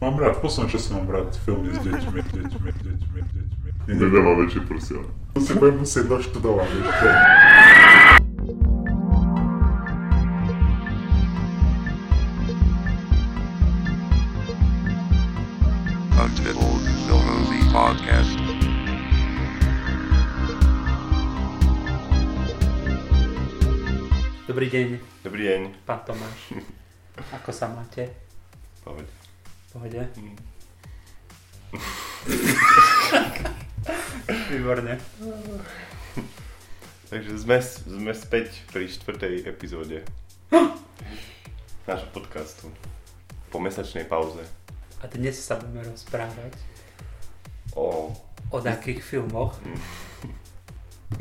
Mám rád, v poslednom čase mám rád filmy s deťmi, deťmi, deťmi, deťmi. Nedáva väčšie prsia. To si budem musieť doštudovať ešte. Untitled Film Movie Podcast. Dobrý deň, Dobrý deň. pán Tomáš. Ako sa máte? V pohode? Výborne. Takže sme, sme späť pri štvrtej epizóde nášho podcastu. Po mesačnej pauze. A dnes sa budeme rozprávať O, o takých filmoch.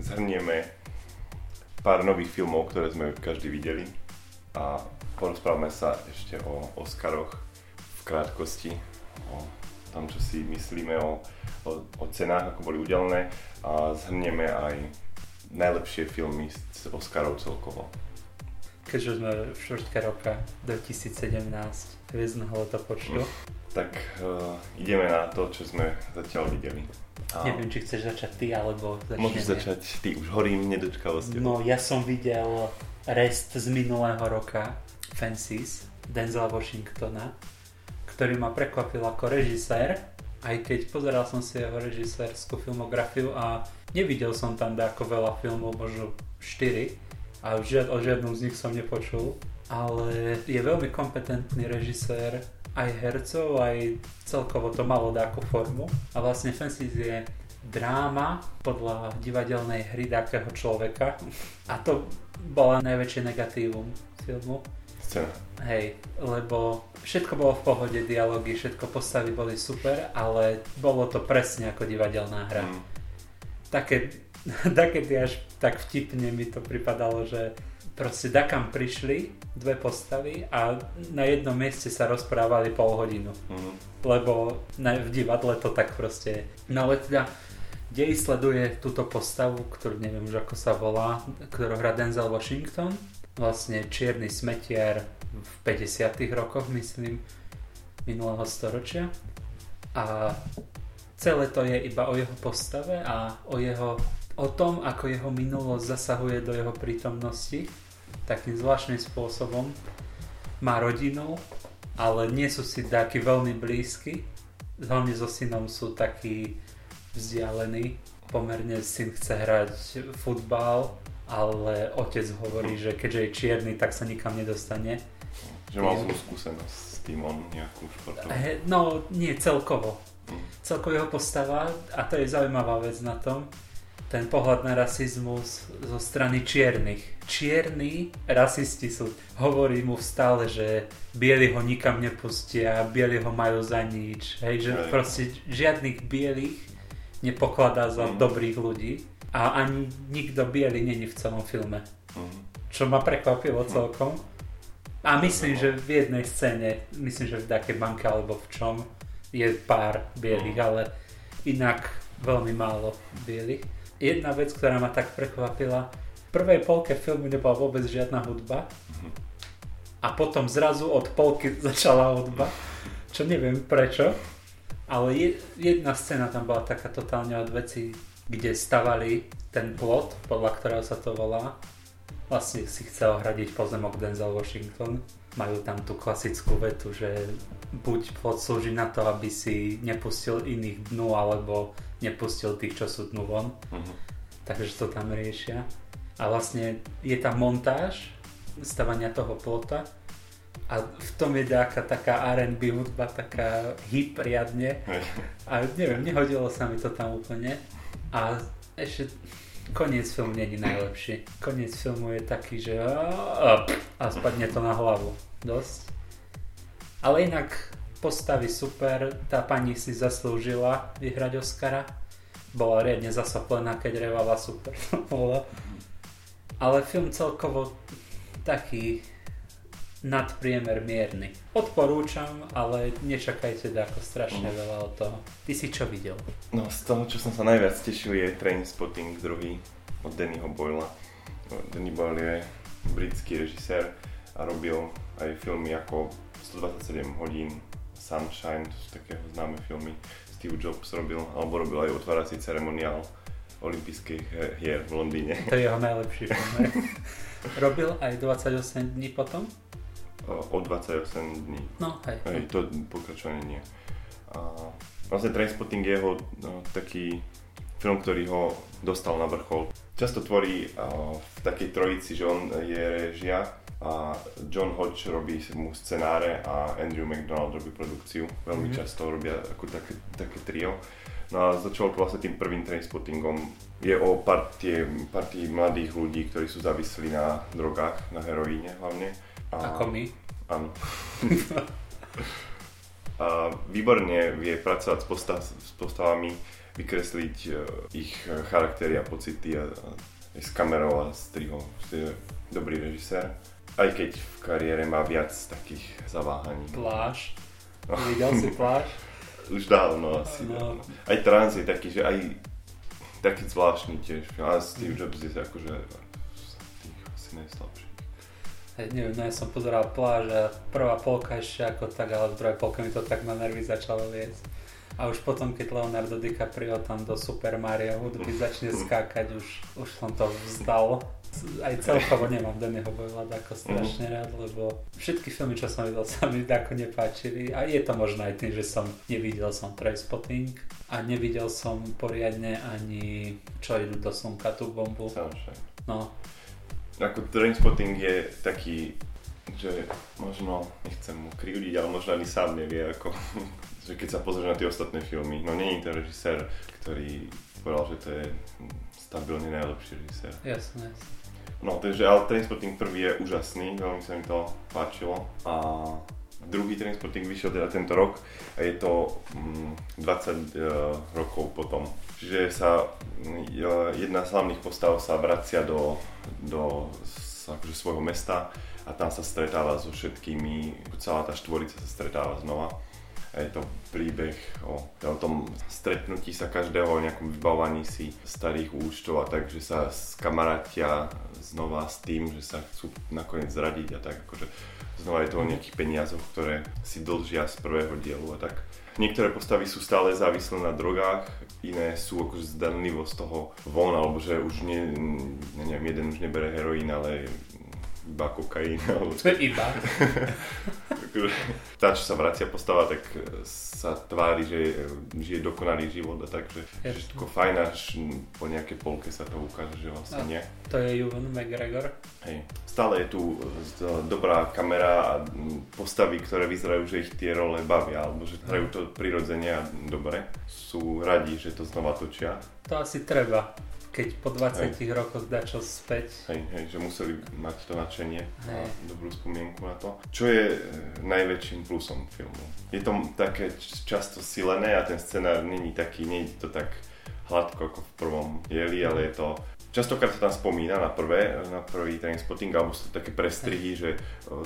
zhrnieme pár nových filmov, ktoré sme každý videli. A porozprávame sa ešte o Oscaroch v krátkosti. O tom, čo si myslíme o, o, o cenách, ako boli udelené. A zhrnieme aj najlepšie filmy z Oscarov celkovo. Keďže sme v štvrtke roka 2017 hviezdneho letopočtu. Tak uh, ideme na to, čo sme zatiaľ videli. A Neviem, či chceš začať ty, alebo začneme. Môžeš začať, ty už horím nedočkavosťou. No, ja som videl rest z minulého roka, Fences, Denzela Washingtona, ktorý ma prekvapil ako režisér, aj keď pozeral som si jeho režisérskú filmografiu a nevidel som tam dáko veľa filmov, možno 4, a žiad, o žiadnom z nich som nepočul, ale je veľmi kompetentný režisér, aj hercov, aj celkovo to malo dáku formu. A vlastne Fences je dráma podľa divadelnej hry takého človeka. A to bola najväčšie negatívum filmu. Scéna. Hej, lebo všetko bolo v pohode, dialógy, všetko postavy boli super, ale bolo to presne ako divadelná hra. Mm. Také, také až tak vtipne mi to pripadalo, že proste dakam prišli dve postavy a na jednom mieste sa rozprávali pol hodinu. Mm. Lebo na, v divadle to tak proste je. No ale teda dej sleduje túto postavu, ktorú neviem už ako sa volá, ktorú hrá Denzel Washington. Vlastne čierny smetiar v 50 rokoch, myslím, minulého storočia. A celé to je iba o jeho postave a o jeho o tom, ako jeho minulosť zasahuje do jeho prítomnosti takým zvláštnym spôsobom. Má rodinu, ale nie sú si takí veľmi blízky. Hlavne so synom sú takí vzdialení. Pomerne syn chce hrať futbal, ale otec hovorí, že keďže je čierny, tak sa nikam nedostane. Že mal zlú skúsenosť s tým on nejakú športovú. No, nie celkovo. Mm. Celkovo jeho postava, a to je zaujímavá vec na tom, ten pohľad na rasizmus zo strany čiernych. Čierni rasisti sú, hovorí mu stále, že bieli ho nikam nepustia, bieli ho majú za nič, hej, že Hej. proste žiadnych bielých nepokladá za Mm. dobrých ľudí a ani nikto biely není v celom filme, Mm. čo ma prekvapilo celkom. A myslím, No. že v jednej scéne, myslím, že v takej banke alebo v čom, je pár bielých, No. ale inak veľmi málo bielých. Jedna vec, ktorá ma tak prekvapila, v prvej polke filmu nebola vôbec žiadna hudba Mhm. a potom zrazu od polky začala hudba, čo neviem prečo, ale je, jedna scéna tam bola taká totálne od veci, kde stavali ten plot, podľa ktorého sa to volá. Vlastne si chcel hradiť pozemok Denzel Washington. Majú tam tú klasickú vetu, že buď plot slúži na to, aby si nepustil iných dnu, alebo nepustil tých, čo sú dnu von Mhm. takže to tam riešia. A vlastne je tam montáž stavania toho plota a v tom je nejaká taká R&B hudba, taká hip riadne a neviem, nehodilo sa mi to tam úplne a ešte koniec filmu není najlepší. Koniec filmu je taký, že a, a spadne to na hlavu. Dosť. Ale inak postavy super, tá pani si zaslúžila vyhrať Oscara. Bola riadne zasoplená, keď revala super. Ale film celkovo taký nadpriemer mierny. Odporúčam, ale nečakajte ako strašne Mhm. veľa od toho. Ty si čo videl? No z toho, čo som sa najviac tešil je Trainspotting druhý od Dannyho Boyla. Danny Boyle je britský režisér a robil aj filmy ako 127 hodín, Sunshine, to sú také známe filmy. Steve Jobs robil, alebo robil aj otvárací ceremoniál olympijských hier v Londýne. To je jeho najlepší film. Robil aj 28 dní potom? O 28 dní. No, hej. Hej, to pokračovanie nie. A vlastne Trainspotting je jeho no, taký film, ktorý ho dostal na vrchol. Často tvorí uh, v takej trojici, že on je režia a John Hodge robí mu scenáre a Andrew McDonald robí produkciu. Veľmi Mhm. často robia ako také, také trio. No a začalo to vlastne tým prvým Trainspottingom. Je o partie, partii mladých ľudí, ktorí sú závislí na drogách, na heroíne hlavne. A- Ako my. Áno. a výborne vie pracovať s, postav, s postavami, vykresliť e, ich charaktery a pocity a, a s kamerou a strihom. Je dobrý režisér. Aj keď v kariére má viac takých zaváhaní. Pláž. Videl si pláž? Už dávno asi. No. Dávno. Aj Trans je taký, že aj taký zvláštny tiež. A Steve Jobs je akože tých asi najslabší. Hej, neviem, no ja som pozeral pláž a prvá polka ešte ako tak, ale v druhej polke mi to tak na nervy začalo liesť. A už potom, keď Leonardo DiCaprio tam do Super Mario hudby začne skákať, už, už som to vzdal. Aj celkovo nemám Dannyho Boylada ako strašne rád, lebo všetky filmy, čo som videl, sa mi ako nepáčili. A je to možno aj tým, že som nevidel som Trainspotting a nevidel som poriadne ani čo idú do slnka, tú bombu. No, Ako Trainspotting je taký, že možno, nechcem mu krivdiť, ale možno ani sám nevie, ako, že keď sa pozrieš na tie ostatné filmy, no je to režisér, ktorý povedal, že to je stabilne najlepší režisér. jasné, jasné. No, takže ale Trainspotting prvý je úžasný, veľmi sa mi to páčilo a druhý Trainspotting vyšiel teda tento rok a je to mm, 20 uh, rokov potom. Čiže sa mm, jedna z hlavných postav sa vracia do, do akože svojho mesta a tam sa stretáva so všetkými, celá tá štvorica sa stretáva znova. A je to príbeh o, o tom stretnutí sa každého, o nejakom vybavovaní si starých účtov a tak, že sa skamarátia znova s tým, že sa chcú nakoniec zradiť a tak akože znova je to o nejakých peniazoch, ktoré si dlžia z prvého dielu a tak. Niektoré postavy sú stále závislé na drogách, iné sú akože zdanlivo z toho von, alebo že už nie, neviem, jeden už nebere heroín, ale iba kokain, alebo iba. akože tá, čo sa vracia postava, tak sa tvári, že žije dokonalý život a tak, že že Jasne. všetko fajn, až po nejakej polke sa to ukáže, že vlastne nie. To je Ewan McGregor. Hej. Stále je tu z- dobrá kamera a postavy, ktoré vyzerajú, že ich tie role bavia, alebo že hrajú to prirodzene a dobre. Sú radi, že to znova točia. To asi treba, keď po 20 rokoch dá čo späť. Hej, hej, že museli mať to nadšenie a Hej. dobrú spomienku na to. Čo je e, najväčším plusom filmu? Je to také často silené a ten scenár není taký, nie je to tak hladko ako v prvom dieli, ale je to Častokrát sa tam spomína na prvé, na prvý Trainspotting, alebo sú to také prestrihy, že e,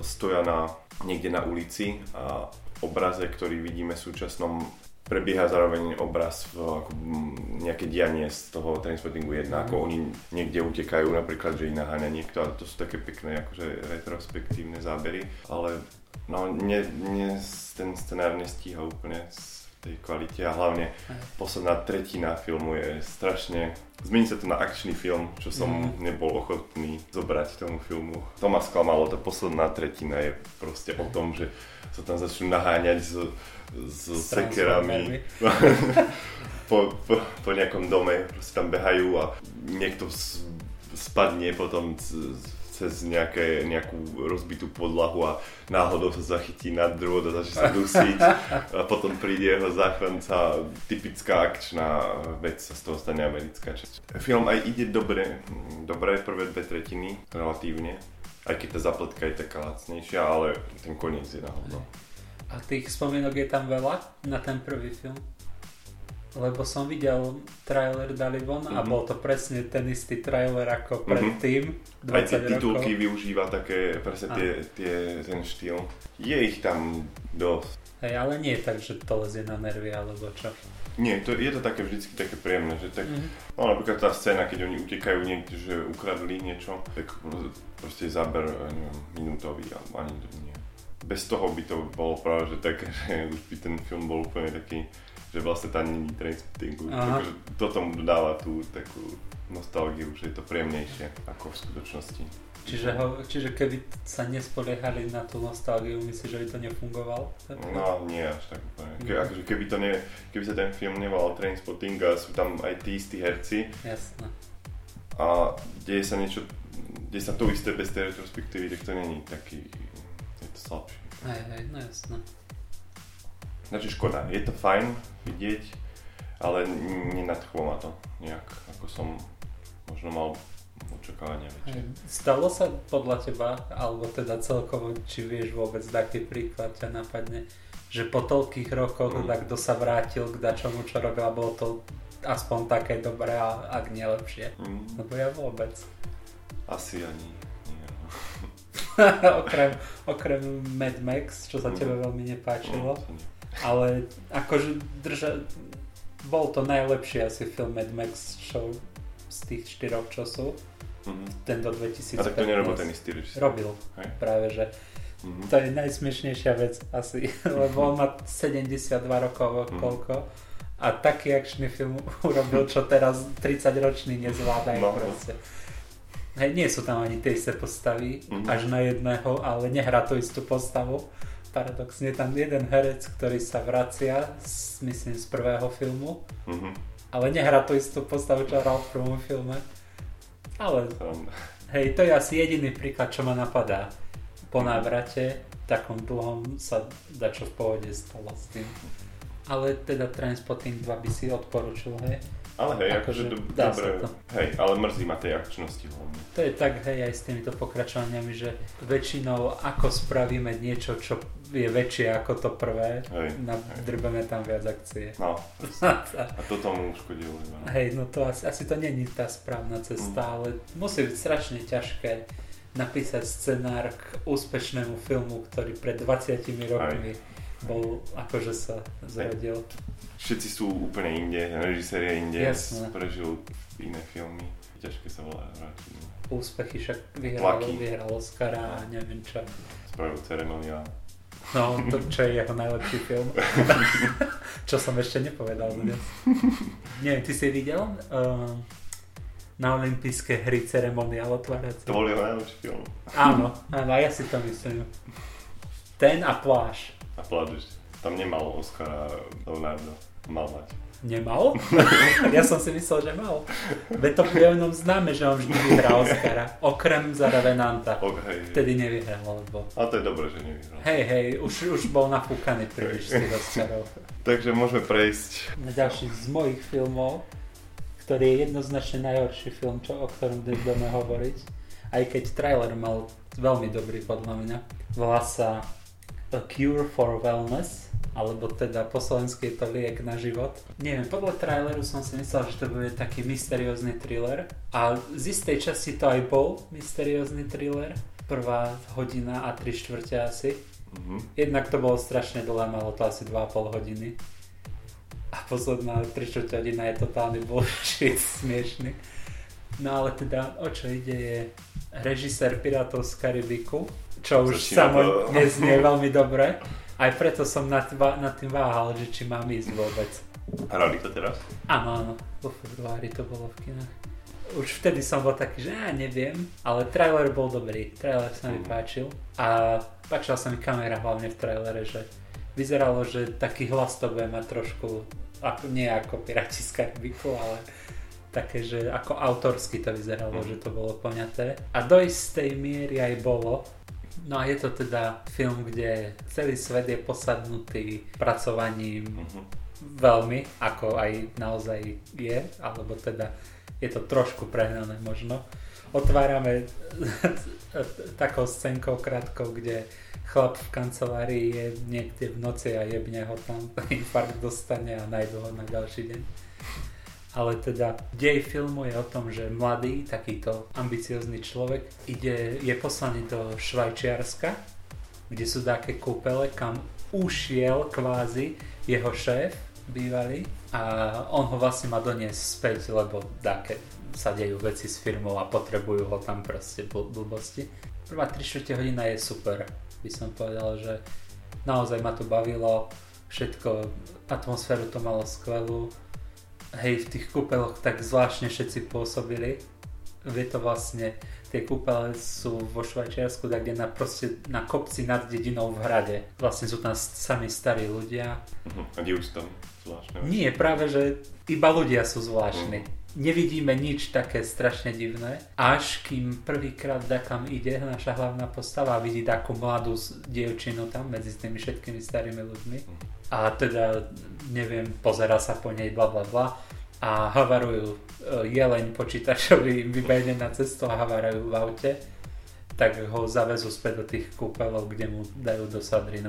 stoja na, niekde na ulici a obraze, ktorý vidíme v súčasnom prebieha zároveň obraz v ako, mm, nejaké dianie z toho Trainspottingu 1, ako oni niekde utekajú, napríklad, že ich naháňa niekto, ale to sú také pekné akože retrospektívne zábery, ale no, ne, ne, ten scenár nestíha úplne z tej kvalite a hlavne posledná tretina filmu je strašne Zmení sa to na akčný film, čo som Mhm. nebol ochotný zobrať tomu filmu. To ma sklamalo, tá posledná tretina je proste o tom, že sa tam začnú naháňať s, s sekerami po, po, po nejakom dome, proste tam behajú a niekto spadne potom cez nejaké, nejakú rozbitú podlahu a náhodou sa zachytí na drôt a začne sa dusiť a potom príde jeho záchranca typická akčná vec sa z toho stane americká časť. Film aj ide dobre, dobre prvé dve tretiny relatívne aj keď tá zapletka je taká lacnejšia, ale ten koniec je na hovno. A tých spomienok je tam veľa na ten prvý film? Lebo som videl trailer dali von a Mhm. bol to presne ten istý trailer ako predtým, 20 Aj tie rokov. titulky využíva také, presne tie, tie, ten štýl. Je ich tam dosť. Hej, ale nie tak, že to lezie na nervy alebo čo. Nie, to, je to také vždycky také príjemné, že tak, Mhm. no napríklad tá scéna, keď oni utekajú niekde, že ukradli niečo, tak proste záber, neviem, minútový, alebo ani. Bez toho by to bolo práve, že také, že už by ten film bol úplne taký, že vlastne tam není trainspottingu. Takže toto mu dodáva tú takú nostalgiu, že je to príjemnejšie ako v skutočnosti. Čiže, ho, čiže keby sa nespoliehali na tú nostalgiu, myslíš, že by to nefungovalo? No nie až tak úplne. Ke, akože keby, to ne, keby sa ten film nevolal Trainspotting a sú tam aj tí istí herci Jasné. a deje sa niečo, deje sa to isté bez tej retrospektívy, tak to není taký, slabšie. Hej, hej, no jasné. Znači škoda, je to fajn vidieť, ale nenadchlo ma to nejak, ako som možno mal očakávania väčšie. Stalo sa podľa teba, alebo teda celkovo, či vieš vôbec taký príklad ťa napadne, že po toľkých rokoch Mm. kto sa vrátil k dačomu, čo robil bolo to aspoň také dobré, a ak nie lepšie. Mm, Lebo ja vôbec. asi ani. okrem, okrem Mad Max, čo sa Mm. tebe veľmi nepáčilo. Mm, nie. Ale akože drža... Bol to najlepší asi film Mad Max, čo z tých štyroch, čo sú. Mhm. Ten do 2015. A tak to nerobil ten istý režisér. Robil. Hej. Práve, že Mhm. to je najsmiešnejšia vec asi, lebo on má 72 rokov, Mhm. koľko. A taký akčný film urobil, čo teraz 30 ročný nezvládajú No. proste. Hej, nie sú tam ani tie isté postavy, Mhm. až na jedného, ale nehrá tú istú postavu. Paradoxne je tam jeden herec, ktorý sa vracia, z, myslím, z prvého filmu, Mhm. ale nehrá tú istú postavu, čo hral v prvom filme. Ale Tam- Hej, to je asi jediný príklad, čo ma napadá. Po návrate, takom dlhom sa dačo v pohode stalo s tým. Ale teda Trainspotting 2 by si odporučil, hej? Ale hej, Akože akože do, dobre, to. hej, ale mrzí ma tej akčnosti hlavne. To je tak, hej, aj s týmito pokračovaniami, že väčšinou ako spravíme niečo, čo je väčšie ako to prvé, Hej, nadrbeme tam viac akcie. No, a toto mu uškodilo. no. Hej, no to asi, asi to není tá správna cesta, Mm. ale musí byť strašne ťažké napísať scenár k úspešnému filmu, ktorý pred 20 rokmi bol, akože sa zrodil. Všetci sú úplne inde, režisér je inde, Jasné. prežil iné filmy. Ťažké sa volá no. Úspechy však vyhral, vyhral Oscara a neviem čo. Spravil ceremoniál. No, to čo je jeho najlepší film. čo som ešte nepovedal dnes. Neviem, ty si videl uh, na olympijské hry ceremoniál otvárací? To bol jeho najlepší film. Áno, áno, ja si to myslím. Ten a pláž. A pláč, tam nemal Oscara Leonardo. Mal mať. Nemal? ja som si myslel, že mal. Veď to o ňom známe, že on vždy vyhrá Oscara. Okrem za Revenanta. Ok, hej. Vtedy nevyhral, lebo... Ale to je dobré, že nevyhral. Hej, hej, už, už bol nafúkaný príliš z tých Oscarov. Takže môžeme prejsť. Na ďalší z mojich filmov, ktorý je jednoznačne najhorší film, čo, o ktorom dnes budeme hovoriť. Aj keď trailer mal veľmi dobrý podľa mňa. Volá sa A Cure for Wellness, alebo teda po slovensky je to liek na život. Neviem, podľa traileru som si myslel, že to bude taký mysteriózny thriller. A z istej časti to aj bol mysteriózny thriller. Prvá hodina a 3 štvrte asi. Mhm. Jednak to bolo strašne dlhé, malo to asi 2,5 hodiny. A posledná 3 čtvrte hodina je totálny bullshit, smiešný. No ale teda, o čo ide je režisér Pirátov z Karibiku, čo už samo neznie veľmi dobre. Aj preto som nad, nad tým váhal, že či mám ísť vôbec. Hrali to teraz? Áno, áno, vo februári to bolo v kinách. Už vtedy som bol taký, že ja neviem, ale trailer bol dobrý, trailer sa mi Mm. páčil a páčila sa mi kamera hlavne v trailere, že vyzeralo, že taký hlas to bude mať trošku, ako, nie ako Piráti z Karibiku, ale také, že ako autorsky to vyzeralo, Mm. že to bolo poňaté. A do istej miery aj bolo. No a je to teda film, kde celý svet je posadnutý pracovaním Mhm. veľmi, ako aj naozaj je, alebo teda je to trošku prehnané možno. Otvárame takou scénkou krátkou, kde chlap v kancelárii je niekde v noci a jebne ho tam, infarkt dostane a nájdu ho na ďalší deň. Ale teda dej filmu je o tom, že mladý, takýto ambiciózny človek ide, je poslaný do Švajčiarska, kde sú také kúpele, kam ušiel kvázi jeho šéf bývalý a on ho vlastne má doniesť späť, lebo také sa dejú veci s firmou a potrebujú ho tam proste bl- blbosti. Prvá 3 čtvrte hodina je super, by som povedal, že naozaj ma to bavilo, všetko, atmosféru to malo skvelú, hej, v tých kúpeloch tak zvláštne všetci pôsobili, je to vlastne, tie kúpele sú vo Švajčiarsku, tak kde na, proste, na kopci nad dedinou v hrade. Vlastne sú tam sami starí ľudia. Mhm. A dejú sa tam zvláštne. Nie, práve, že iba ľudia sú zvláštni. Nevidíme nič také strašne divné, až kým prvýkrát takam ide naša hlavná postava vidí takú mladú dievčinu tam medzi tými všetkými starými ľuďmi. A teda, neviem, pozera sa po nej, bla bla bla a havarujú e, jeleň počítačový, im vybehne na cestu a havarujú v aute, tak ho zavezú späť do tých kúpelov, kde mu dajú do sadry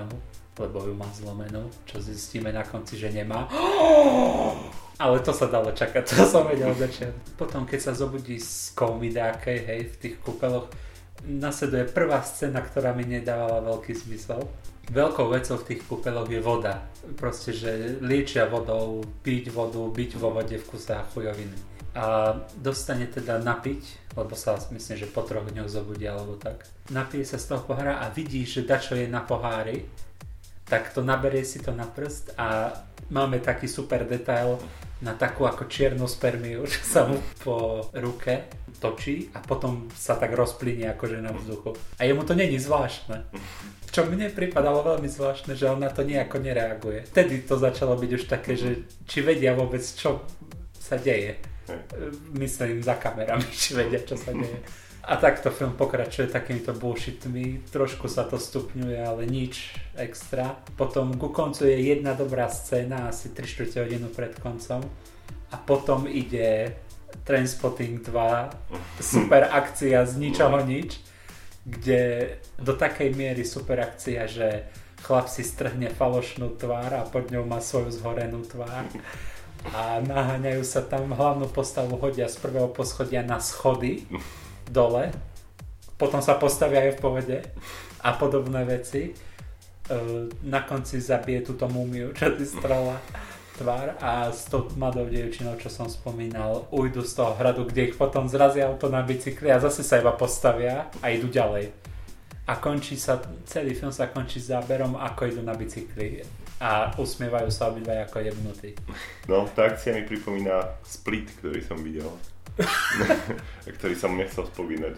lebo ju má zlomenú, čo zistíme na konci, že nemá. Ale to sa dalo čakať, to som vedel od. Potom, keď sa zobudí z komy dákej, hej, v tých kúpeloch, nasleduje prvá scéna, ktorá mi nedávala veľký zmysel. Veľkou vecou v tých kúpeloch je voda. Proste, že liečia vodou, piť vodu, byť vo vode v kuse a chujoviny. A dostane teda napiť, lebo sa myslím, že po troch dňoch zobudí alebo tak. Napije sa z toho pohára a vidí, že dačo je na pohári, tak to naberie si to na prst a máme taký super detail na takú ako čiernu spermiu, čo sa mu po ruke točí a potom sa tak rozplynie akože na vzduchu. A jemu to není zvláštne. Čo mne pripadalo veľmi zvláštne, že on na to nejako nereaguje. Vtedy to začalo byť už také, že či vedia vôbec, čo sa deje. Myslím za kamerami, či vedia, čo sa deje. A takto film pokračuje takýmito bullshitmi, trošku sa to stupňuje, ale nič extra. Potom ku koncu je jedna dobrá scéna, asi 3 čtvrte hodinu pred koncom. A potom ide Trainspotting 2, super akcia z ničoho nič, kde do takej miery super akcia, že chlap si strhne falošnú tvár a pod ňou má svoju zhorenú tvár. A naháňajú sa tam, hlavnú postavu hodia z prvého poschodia na schody dole, potom sa postavia aj v povede a podobné veci. E, Na konci zabije túto múmiu, čo ty strala tvár a s tou mladou dievčinou, čo som spomínal, ujdu z toho hradu, kde ich potom zrazia auto na bicykli a zase sa iba postavia a idú ďalej. A končí sa, celý film sa končí záberom, ako idú na bicykli a usmievajú sa obidva ako jebnutí. No, tá akcia mi pripomína Split, ktorý som videl. ktorý som nechcel spomínať.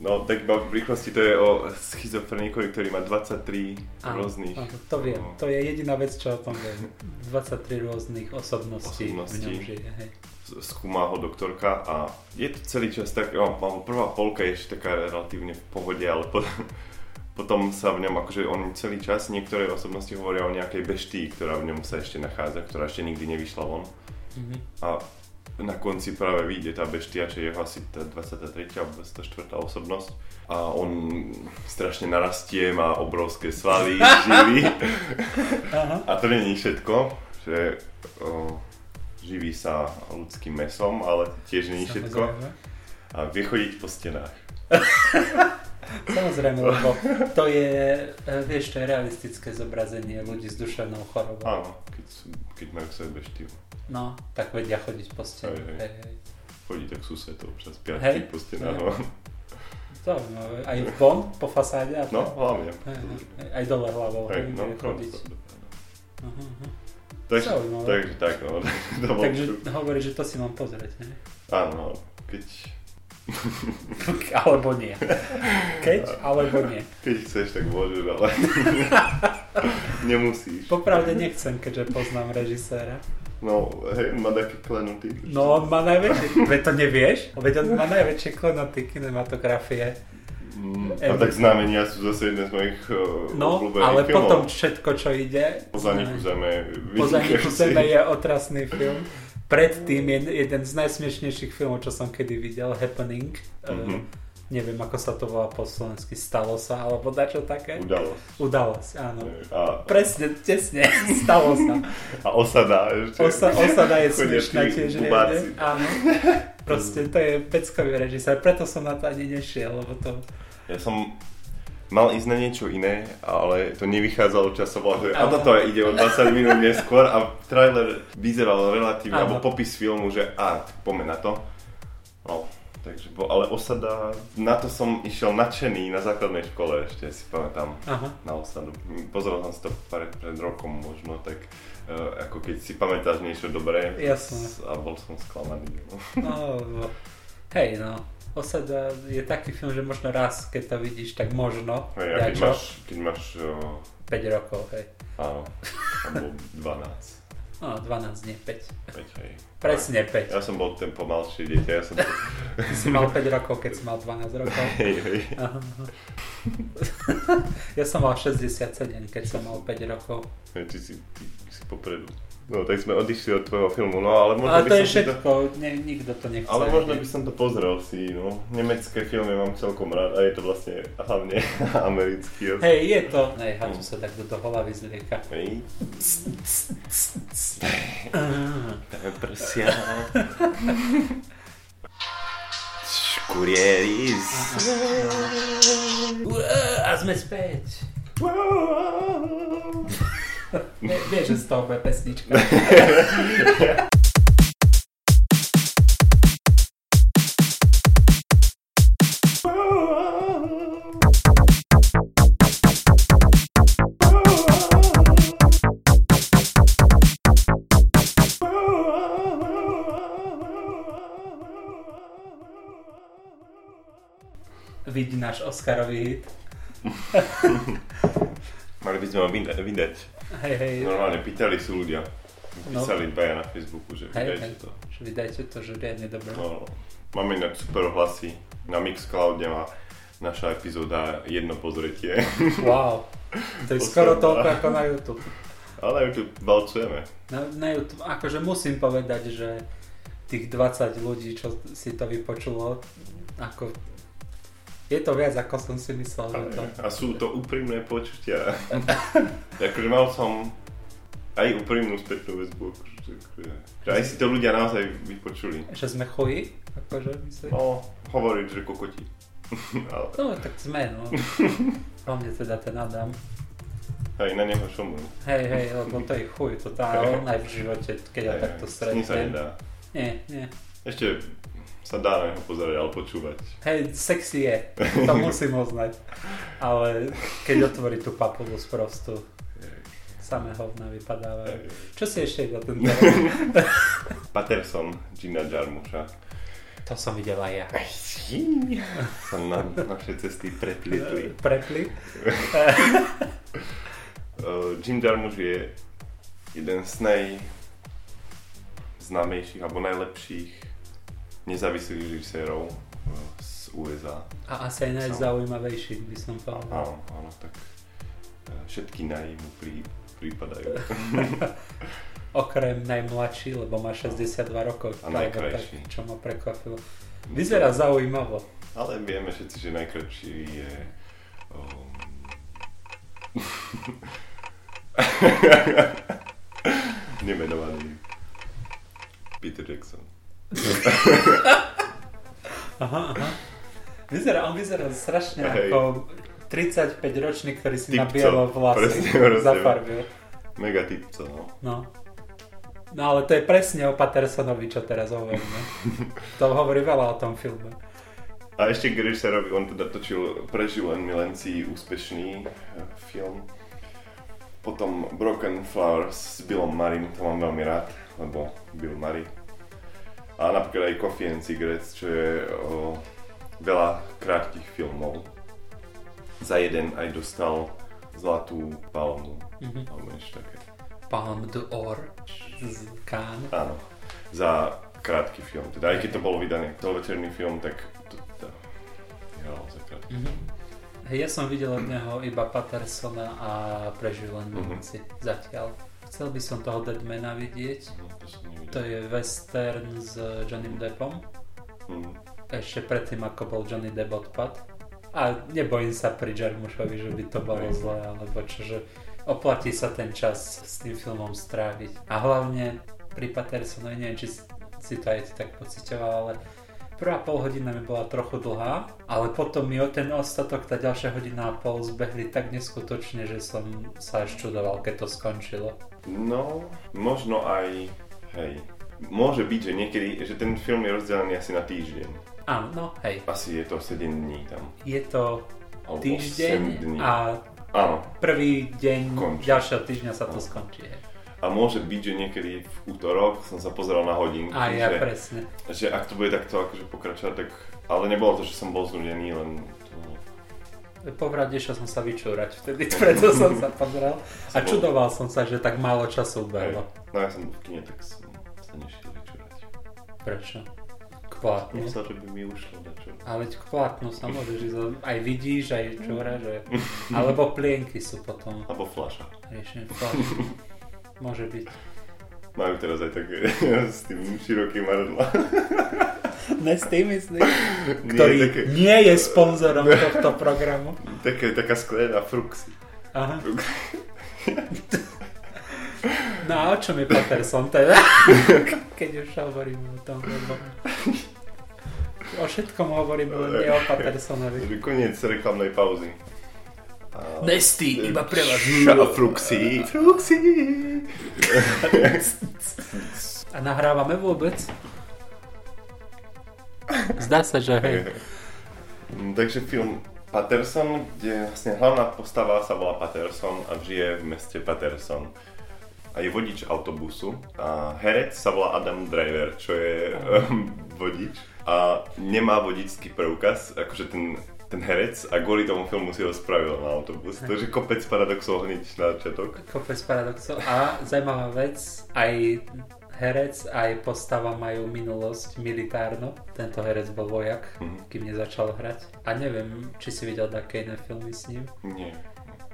No, tak iba v rýchlosti to je o schizofrenikovi, ktorý má 23 Áno, rôznych... áno, to viem, no, to je jediná vec, čo o tom viem. 23 rôznych osobností, v Osobností. ňom žije. Hej. skúma ho doktorka a je to celý čas tak, no, prvá polka je ešte taká relatívne v pohode, ale po, potom sa v ňom, akože on celý čas, niektoré osobnosti hovoria o nejakej beštii, ktorá v ňom sa ešte nachádza, ktorá ešte nikdy nevyšla von. Mhm. A na konci práve vyjde tá beštia, čo je jeho asi tá 23. alebo 24. osobnosť. A on strašne narastie, má obrovské svaly. Aha. A to není všetko, že o, živí sa ľudským mesom, ale tiež není všetko. A vie chodiť po stenách. Samozrejme, lebo to je, e, vieš, to je realistické zobrazenie ľudí s duševnou chorobou. Áno, keď, sú- keď majú v sebe beštiu. No, tak vedia chodiť po stene. Hej, hej. Hej, hej. Chodí tak občas Hej. piatky po stenách. No, Zaujímavé. Aj von, po fasáde a no hlavne. Hej, hej, hej. Aj dole hlavou, Hej, hej, no, chodiť. no, Aha, aha. Takže, Zaujímavé. takže tak, no. to Takže hovorí, že to si mám pozrieť, hej? Áno, no, keď, Alebo nie. Keď, alebo nie. keď chceš, tak môžeš, ale nemusíš. Popravde nechcem, keďže poznám režiséra. No, hej, má také klenoty. No on má najväčšie, veď to nevieš? Veď on má najväčšie klenoty kinematografie. Mm, a tak znamenia sú zase jeden z mojich uh, No, obľúbených ale filmov. potom všetko, čo ide... Po zaniku zeme. Po zaniku vynikajúci. zeme je otrasný film. Predtým je jeden z najsmiešnejších filmov, čo som kedy videl, Happening. Mhm. Uh, neviem, ako sa to volá po slovensky, stalo sa, alebo dačo také. Udalosť. Udalosť, áno. A, Presne, tesne, stalo sa. a osada ešte. Osa, osada je smiešná tiež riadne. Áno. Proste to je peckový režisér, preto som na to ani nešiel, lebo to... Ja som mal ísť na niečo iné, ale to nevychádzalo časovo, že a toto je, ide o 20 minút neskôr a trailer vyzeral relatívne, alebo popis filmu, že a, poďme na to. No, takže bol, ale osada, na to som išiel nadšený na základnej škole, ešte si pamätám, Aha. na osadu. Pozeral som si to pred, pred rokom možno, tak uh, ako keď si pamätáš niečo dobré Jasné. a bol som sklamaný. No, no. hej no. Osada je taký film, že možno raz, keď to vidíš, tak možno. Hej, a keď Jačo, máš, keď máš uh, 5 rokov, hej. áno, alebo 12, No, 12, nie 5. 5, hej. Presne 5. Ja som bol ten pomalšie dieťa, ja som si mal 5 rokov, keď si mal 12 rokov. hej, hej. Ja som mal 67, keď som mal 5 rokov. Ty si, ty si popredu. No, tak sme odišli od tvojho filmu, no ale možno Ale by to je som si to... všetko, ne, nikto to nechce. Ale možno by som to pozrel si, no. Nemecké filmy mám celkom rád a je to vlastne hlavne americký. Hej, je to. Nej, hačo sa tak do toho hlavy zlieka. Hej. Prsia. Kurieris. A sme späť. Vie- Vieš, že z toho bude pesnička. Vidí náš Oscarový hit. Mali by sme ho vyda- vydať. Hej, hej. Normálne pýtali si ľudia. No. Písali dvaja na Facebooku, že Hej, vydajte hej. to. Že vydajte to, že riadne dobre. No, máme inak super hlasy. Na Mixcloude má naša epizóda jedno pozretie. Wow. To je Posledná. skoro toľko ako na YouTube. Ale tu valcujeme. Na, na YouTube, akože musím povedať, že tých 20 ľudí, čo si to vypočulo, ako je to viac, ako som si myslel, že to... A sú to úprimné počutia. akože mal som aj úprimnú spätnú väzbu. Akože, akože, že aj si to ľudia naozaj vypočuli. Že sme chuji, akože myslím. No, hovoriť, že kokoti. Ale No, tak sme, no. Hlavne teda ten Adam. aj na neho šomujú. Hej, hej, lebo to je chuj, to tá on aj v živote, keď ja Hej, takto s ním sa stretnem. nedá. Nie, nie. Ešte sa dá na neho pozerať, ale počúvať. Hej, sexy je, to musím uznať. Ale keď otvorí tú papulu z prostu, samé hovna vypadávajú. Čo si ešte za ten Patterson, Gina Jarmusha. To som videl aj ja. Sa na naše cesty preplietli. Prepli? Jim Jarmusch je jeden z najznámejších alebo najlepších nezávislých režisérov uh, z USA. A asi aj najzaujímavejší by som povedal. Áno, áno, tak uh, všetky naj mu prí, prípadajú. Okrem najmladší, lebo má 62 rokov. A najkrajší. Tak, čo ma prekvapilo. Vyzerá zaujímavo. Ale vieme všetci, že najkratší je... Um... Nemenovaný Peter Jackson. Aha, aha. Vyzerá, on vyzerá strašne Hej. ako 35 ročný, ktorý si Typco, bielo vlasy presne, zafarbil. Mega typco, no. No. No ale to je presne o Pattersonovi, čo teraz hovoríme. to hovorí veľa o tom filme. A ešte k režisérovi, on teda točil Prežil len milenci úspešný eh, film. Potom Broken Flowers s Billom Murraym, to mám veľmi rád, lebo Bill Murray. A napríklad aj Coffee and Cigarettes, čo je o, veľa krátkých filmov. Za jeden aj dostal Zlatú palmu, Mhm. alebo niečo také. Palme d'Or z Cannes. Áno, za krátky film. Teda aj keď to bol vydaný ako celovečerný film, tak to, to hral za krátky. Mhm. Hej, ja som videl od neho iba Pattersona a prežil len Mhm. milenci zatiaľ. Chcel by som toho Deadmana vidieť. No, to som. To je western s Johnnym Deppom. Mm. Ešte predtým, ako bol Johnny Depp odpad. A nebojím sa pri Jarmušovi, že by to bolo Hej. zlé, alebo čo, že oplatí sa ten čas s tým filmom stráviť. A hlavne pri Pattersonovi, neviem, či si- to aj tak pocitoval, ale prvá pol hodina mi bola trochu dlhá, ale potom mi o ten ostatok, tá ďalšia hodina a pol zbehli tak neskutočne, že som sa až čudoval, keď to skončilo. No, možno aj, hej, môže byť, že niekedy, že ten film je rozdelený asi na týždeň. Áno, no hej, Asi je to 7 dní tam. je to Alebo týždeň 8 dní. a Áno. prvý deň Končí. ďalšieho týždňa sa to skončí. Hej. A môže byť, že niekedy v útorok som sa pozeral na hodinky, A ja že, presne. že ak to bude takto akože pokračovať, tak... Ale nebolo to, že som bol znudený, len to... Povrade išiel som sa vyčúrať vtedy, preto som sa pozrel. A čudoval som sa, že tak málo času ubehlo. No ja som v kine, tak som sa nešiel vyčúrať. Prečo? K plátnu. Myslel, že by mi ušlo dačo. Ale k plátnu sa môžeš ísť, aj vidíš, aj čúra, že... Alebo plienky sú potom Alebo flaša. riešené. Môže byť. Majú teraz aj také s tým širokým maradla. Nesty, myslím, ktorý Nie, také, nie je sponzorom tohto programu. také, taká sklená fruxy. Aha. No a o čom je Patterson teda? Keď už hovoríme o tom, lebo... O všetkom hovoríme, len nie o Pattersonovi. Koniec reklamnej pauzy. Nesty, iba pre vás. A fruxy. Fruxy. A nahrávame vôbec? Zdá sa, že hej. Takže film Patterson, kde vlastne hlavná postava sa volá Patterson a žije v meste Patterson. A je vodič autobusu. A herec sa volá Adam Driver, čo je um, vodič. A nemá vodičský preukaz, akože ten, ten herec a kvôli tomu filmu si ho spravil na autobus. Takže kopec paradoxov hneď na začiatok. Kopec paradoxov. A zaujímavá vec, aj herec, aj postava majú minulosť militárnu. Tento herec bol vojak, Mhm. kým nezačal hrať. A neviem, či si videl také iné filmy s ním. Nie.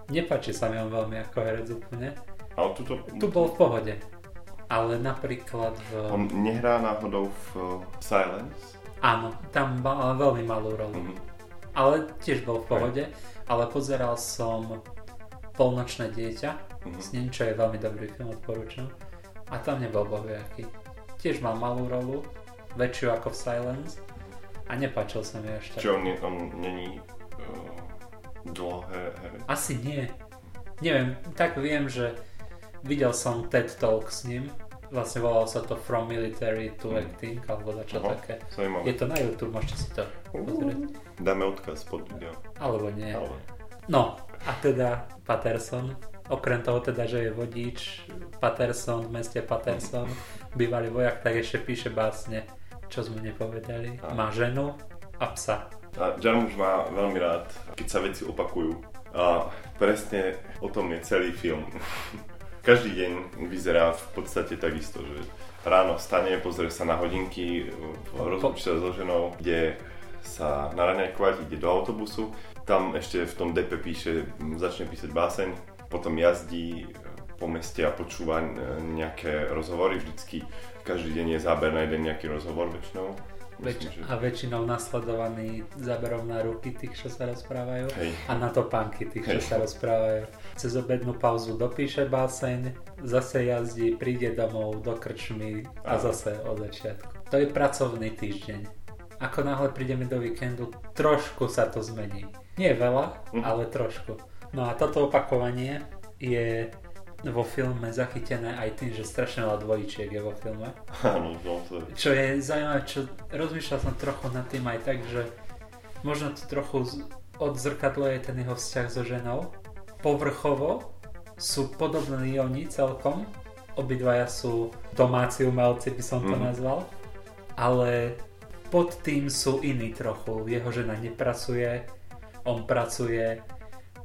Nepáči sa mi on veľmi ako herec úplne. Ale tuto... Tu bol v pohode. Ale napríklad v... On nehrá náhodou v Silence? Áno, tam mal veľmi malú rolu. Mhm. Ale tiež bol v pohode. Ale pozeral som Polnočné dieťa Mhm. s ním, čo je veľmi dobrý film, odporúčam. A tam nebol bohviaký. Tiež mal malú rolu, väčšiu ako v Silence. A nepáčil sa mi až tak. Čo on, on není uh, dlhé herec? Asi nie. Neviem, tak viem, že videl som TED Talk s ním. Vlastne volalo sa to From Military to Mhm. Acting, alebo čo Aha. také. Zaujímavé. Je to na YouTube, môžete si to pozrieť. Dáme odkaz pod video. Alebo nie. Ale... No, a teda Patterson, okrem toho teda, že je vodič, Patterson v meste Patterson, bývalý vojak, tak ešte píše básne, čo sme nepovedali. A. Má ženu a psa. A Jarmusch má veľmi rád, keď sa veci opakujú. A presne o tom je celý film. Každý deň vyzerá v podstate takisto, že ráno vstane, pozrie sa na hodinky, rozlúči sa so ženou, ide sa na raňajkovať, ide do autobusu, tam ešte v tom DP píše, začne písať báseň, potom jazdí po meste a počúva e, nejaké rozhovory, vždycky každý deň je záber na jeden nejaký rozhovor väčšinou. Väč- že... a väčšinou nasledovaný záberom na ruky tých, čo sa rozprávajú Hej. a na topánky tých, čo Hej. sa rozprávajú. Cez obednú pauzu dopíše báseň, zase jazdí, príde domov do krčmy a zase od začiatku. To je pracovný týždeň. Ako náhle prídeme do víkendu, trošku sa to zmení. Nie veľa, Mhm. ale trošku. No a toto opakovanie je vo filme zachytené aj tým, že strašne veľa dvojičiek je vo filme. Áno, no to je... Čo je zaujímavé, čo rozmýšľal som trochu nad tým aj tak, že možno to trochu z- odzrkadluje ten jeho vzťah so ženou. Povrchovo sú podobní oni celkom, obidvaja sú domáci umelci, by som to Mhm. nazval, ale pod tým sú iní trochu. Jeho žena nepracuje, on pracuje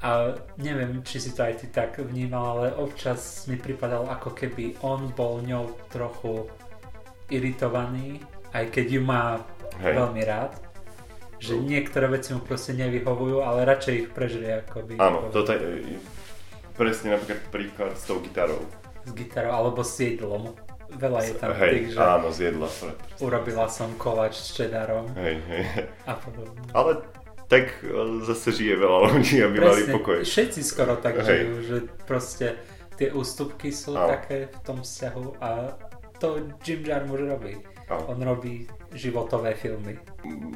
a neviem, či si to aj ty tak vnímal, ale občas mi pripadal ako keby on bol ňou trochu iritovaný, aj keď ju má Hej. veľmi rád. Že niektoré veci mu proste nevyhovujú, ale radšej ich prežije ako by Áno, toto je presne napríklad príklad s tou gitarou. s gitarou alebo s jedlom. Veľa je tam hej, tých, že áno, zjedla. pre- urobila som koláč s čedarom Hej, hej. a podobne. Ale tak zase žije veľa ľudí, aby mali Presne, pokoj. všetci skoro tak Hej. žijú, že proste tie ústupky sú Áno. také v tom vzťahu a to Jim Jarmusch robí. Áno. On robí životové filmy.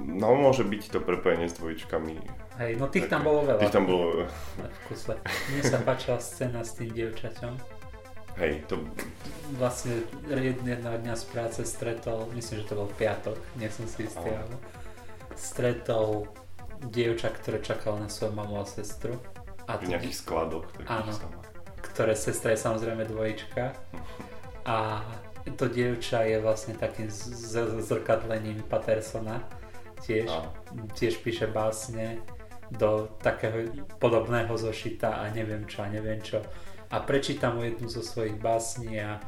No môže byť to prepojenie s dvojičkami. Hej, no tých tam bolo veľa. Tých tam bolo, v kuse. Mne sa páčila scéna s tým dievčaťom. hej, to, Vlastne jedného dňa z práce stretol, myslím, že to bol piatok, nie som si istý, stretol dievča, ktoré čakalo na svoju mamu a sestru. A v nejakých skladoch. Áno. tam. ktoré sestra je samozrejme dvojička. A to dievča je vlastne takým z- z- zrkadlením Patersona. Tiež, Áno. tiež píše básne do takého podobného zošita a neviem čo a neviem čo. A prečítam mu jednu zo svojich básní a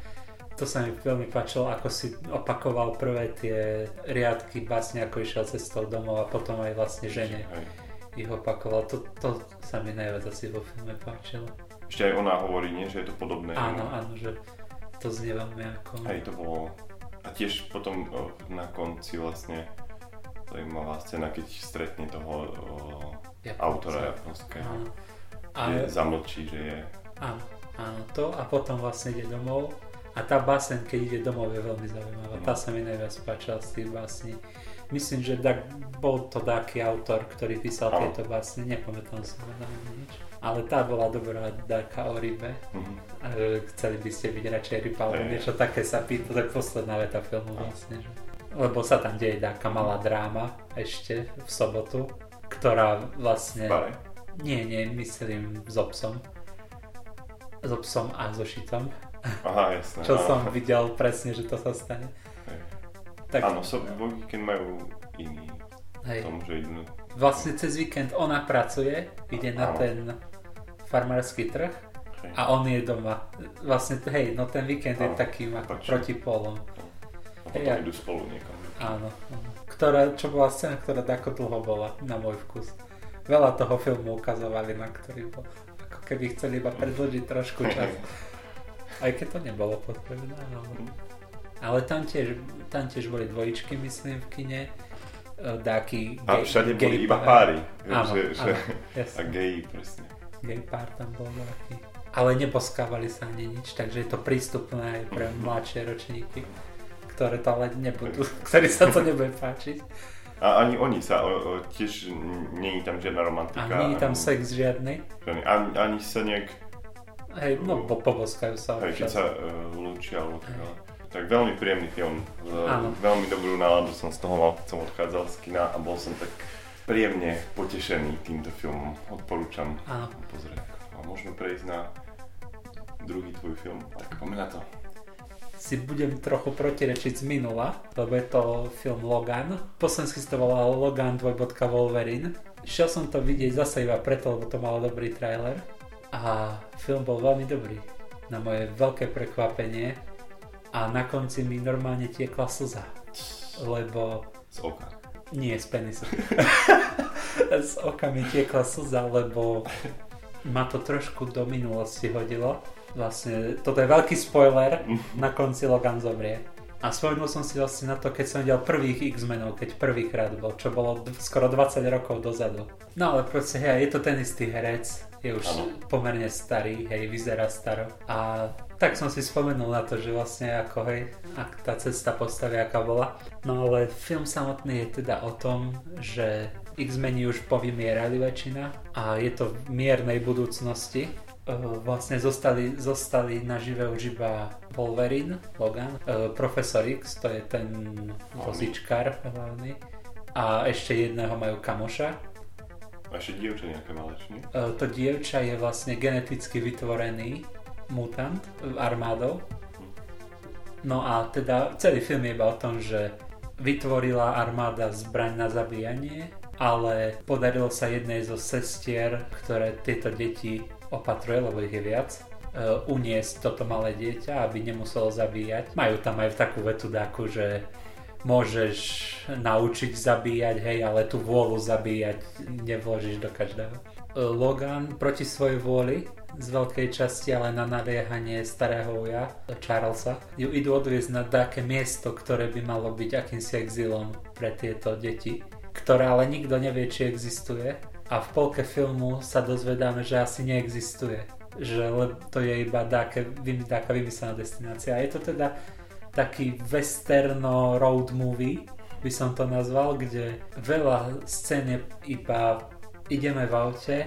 to sa mi veľmi páčilo, ako si opakoval prvé tie riadky básne, ako išiel cestou domov a potom aj vlastne žene Hej. ich opakoval. To, to sa mi najviac asi vo filme páčilo. Ešte aj ona hovorí, nie, že je to podobné. Áno, áno, že to znie veľmi ako... Hej, to bolo... A tiež potom na konci vlastne zaujímavá scéna, keď stretne toho Japonca. autora japonského. A... Zamlčí, že je... áno, áno, to a potom vlastne ide domov a tá básen, keď ide domov, je veľmi zaujímavá. Tá sa mi najviac páčila z tých básní. Myslím, že tak, bol to taký autor, ktorý písal Áno. tieto básne, nepamätám si na nič. Ale tá bola dobrá, taká o rybe. Mhm. A že chceli by ste byť radšej ryba, alebo niečo také sa pýta, to je posledná veta filmu vlastne. Že? Lebo sa tam deje taká malá dráma ešte v sobotu, ktorá vlastne... Bare. Nie, nie, myslím s obsom. S obsom a so šitom. Aha, jasné. Čo áno. som videl presne, že to sa stane. Hej. Tak, Áno, so, vo víkend majú iný hej. tom, že idú... Vlastne cez víkend ona pracuje, ide na Áno. ten farmársky trh Hej. a on je doma. Vlastne, hej, no ten víkend je Áno, takým ako opačne. protipolom. A potom Ja- idú spolu niekam. Áno, áno. Ktorá, čo bola scéna, ktorá tako dlho bola, na môj vkus. Veľa toho filmu ukazovali, na ktorý bol. Ako keby chceli iba predložiť trošku čas. Aj keď to nebolo potrebné, ale... Ale tam tiež, tam tiež boli dvojičky, myslím, v kine. E, Dáky A všade boli iba páry. Áno, že, že, áno, a geji, presne. Gay pár tam bol nejaký. Ale neposkávali sa ani nič, takže je to prístupné aj pre mladšie ročníky, ktoré to ale nebudú, ktorí sa to nebude páčiť. A ani oni sa, o, o, tiež je tam žiadna romantika. A je tam ani- sex žiadny. Ani, ani sa nejak, Hej, no po, poboskajú sa. hej, keď sa uh, lúčia alebo tak, ale- tak veľmi príjemný film. Áno. veľmi dobrú náladu som z toho mal, keď som odchádzal z kina a bol som tak príjemne potešený týmto filmom. Odporúčam Áno. pozrieť. A môžeme prejsť na druhý tvoj film. Tak poďme na to. Si budem trochu protirečiť z minula, lebo je to film Logan. Po slovensky to volalo Logan 2. Wolverine. Šiel som to vidieť zase iba preto, lebo to malo dobrý trailer. A film bol veľmi dobrý. Na moje veľké prekvapenie. A na konci mi normálne tiekla slza. Lebo Z oka. Nie, z penisu. z oka mi tiekla slza, lebo ma to trošku do minulosti hodilo. Vlastne, toto je veľký spoiler, na konci Logan zomrie. A spomenul som si vlastne na to, keď som videl prvých X-menov, keď prvýkrát bol, čo bolo d- skoro 20 rokov dozadu. No ale proste, hej, je to ten istý herec, je už Áno. pomerne starý, hej, vyzerá staro. A tak som si spomenul na to, že vlastne ako, hej, ak tá cesta postavy aká bola. No ale film samotný je teda o tom, že X-meni už povymierali väčšina a je to v miernej budúcnosti. E, Vlastne zostali, zostali nažive už iba Wolverine, Logan, e, Profesor X, to je ten vozičkár hlavný a ešte jedného majú kamoša. A ešte dievča nejaké malé, či nie? E, To dievča je vlastne geneticky vytvorený mutant armádou. No a teda celý film je iba o tom, že vytvorila armáda zbraň na zabíjanie, ale podarilo sa jednej zo sestier, ktoré tieto deti opatruje, lebo ich je viac, e, uniesť toto malé dieťa, aby nemuselo zabíjať. Majú tam aj takú vetu dáku, že môžeš naučiť zabíjať, hej, ale tú vôľu zabíjať nevložíš do každého. E, Logan proti svojej vôli z veľkej časti, ale na naliehanie starého uja, Charlesa, ju idú odviezť na také miesto, ktoré by malo byť akýmsi exilom pre tieto deti, ktoré ale nikto nevie, či existuje. A v polke filmu sa dozvedáme, že asi neexistuje. Že to je iba dáke, taká vymyslená destinácia. Je to teda taký westerno road movie, by som to nazval, kde veľa scén je iba ideme v aute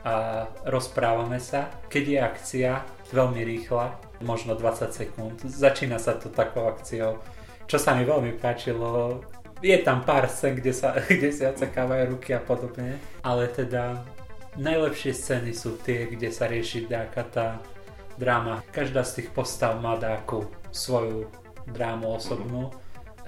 a rozprávame sa. Keď je akcia, veľmi rýchla, možno 20 sekúnd, začína sa to takou akciou, čo sa mi veľmi páčilo. Je tam pár scén, kde sa, kde sa ocekávajú ruky a podobne, ale teda najlepšie scény sú tie, kde sa rieši nejaká tá dráma. Každá z tých postav má dáku svoju drámu osobnú.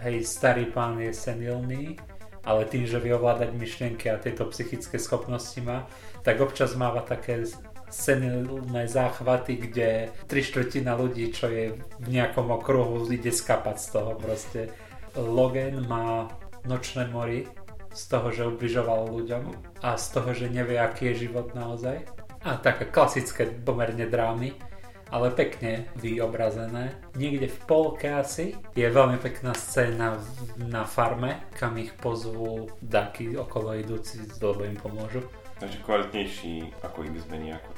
Hej, starý pán je senilný, ale tým, že vie ovládať myšlienky a tieto psychické schopnosti má, tak občas máva také senilné záchvaty, kde tri štvrtina ľudí, čo je v nejakom okruhu, ide skapať z toho proste. Logan má nočné mori z toho, že ubližoval ľuďom a z toho, že nevie, aký je život naozaj. A také klasické pomerne drámy ale pekne vyobrazené. Niekde v polke asi je veľmi pekná scéna na farme, kam ich pozvú daky okolo idúci, lebo im pomôžu. Takže kvalitnejší ako ako taký.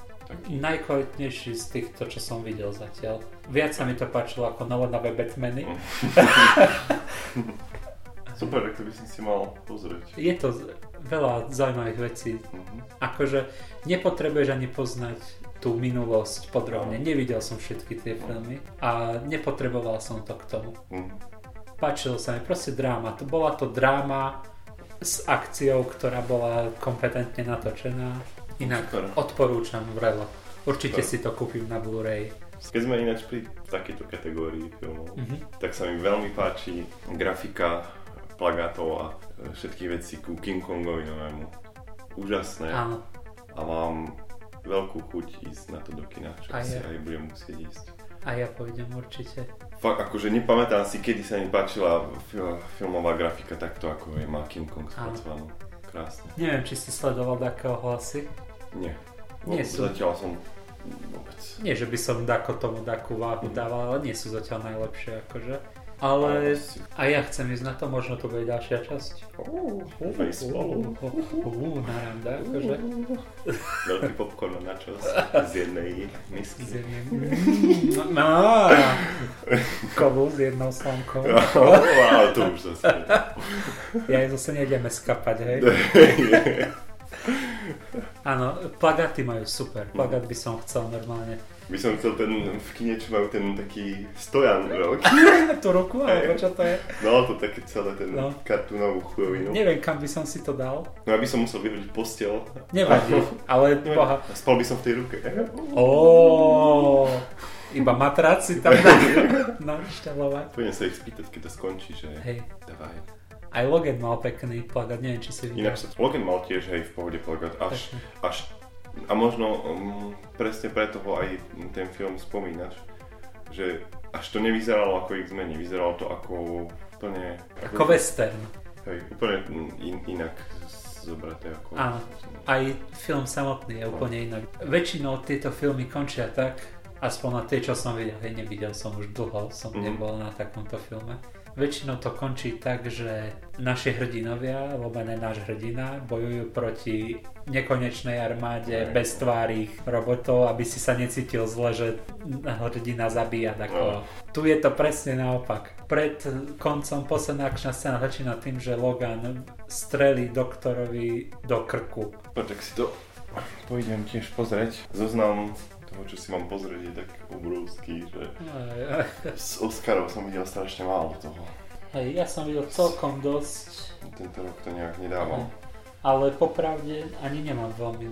Najkvalitnejší z týchto, čo som videl zatiaľ. Viac sa mi to páčilo ako novodové Batmany. Super, tak to by si si mal pozrieť. Je to veľa zaujímavých vecí. Mhm. Akože nepotrebuješ ani poznať tú minulosť podrobne. No. Nevidel som všetky tie filmy a nepotreboval som to k tomu. Mhm. Páčilo sa mi proste dráma. To bola to dráma s akciou, ktorá bola kompetentne natočená. Inak odporúčam vrelo. Určite Super. si to kúpim na Blu-ray. Keď sme ináč pri takejto kategórii filmov, Mhm. tak sa mi veľmi páči grafika plagátov a všetky veci ku King Kongovi novému. Úžasné. Áno. A mám veľkú chuť ísť na to do kina, čo A asi ja. aj budem musieť ísť. A ja pôjdem určite. Fakt, akože nepamätám si, kedy sa mi páčila fil- filmová grafika takto, ako je má King Kong spracovanú. Krásne. Neviem, či si sledoval takého hlasy. Nie. Nie sú. Zatiaľ som vôbec. Nie, že by som dako tomu takú váhu dával, ale nie sú zatiaľ najlepšie akože. Ale a ja chcem ísť na to, možno to bude ďalšia časť. Uú, na randa, akože. Veľký popcorn na čas z jednej misky. Z jedným... No, kovu s jednou slankou. Ale to už zase. Ja zase nejdeme skapať, hej. Áno, plagáty majú super. Plagát by som chcel normálne. By som chcel ten v kine, čo majú ten taký stojan veľký. Tú ruku, alebo čo to je? No to také celé ten No. kartúnovú chujovinu. Neviem, kam by som si to dal. No aby som musel vyhodiť postel. Nevadí, ale boha. A spal by som v tej ruke. Ó, iba matrác si tam naštelovať. Pôjdem sa ich spýtať, keď to skončí, že Hej, dávaj. Aj Logan mal pekný plagát, neviem, či si videl. Inak sa Logan mal tiež hej v pohode plagát, až, až a možno um, presne preto ho aj ten film spomínaš, že až to nevyzeralo ako X-Men, vyzeralo to ako úplne... Ako western. Hej, úplne in, inak zobraté ako... Áno. Aj film samotný je úplne inak. Väčšinou tieto filmy končia tak, aspoň na tie, čo som videl, hej, nevidel som už dlho, som Mhm. nebol na takomto filme. Väčšinou to končí tak, že naši hrdinovia, lomené náš hrdina, bojujú proti nekonečnej armáde bez tvárých robotov, aby si sa necítil zle, že hrdina zabíja No. takého. Tu je to presne naopak. Pred koncom posledná akčná scéna začína tým, že Logan strelí doktorovi do krku. Poď, tak si to pôjdem tiež pozrieť. Zoznam toho, čo si mám pozrieť, je tak obrovský, že z Oscarov som videl strašne málo toho. Hej, ja som videl celkom dosť, Tento rok to nejak nedával. ale popravde ani nemám veľmi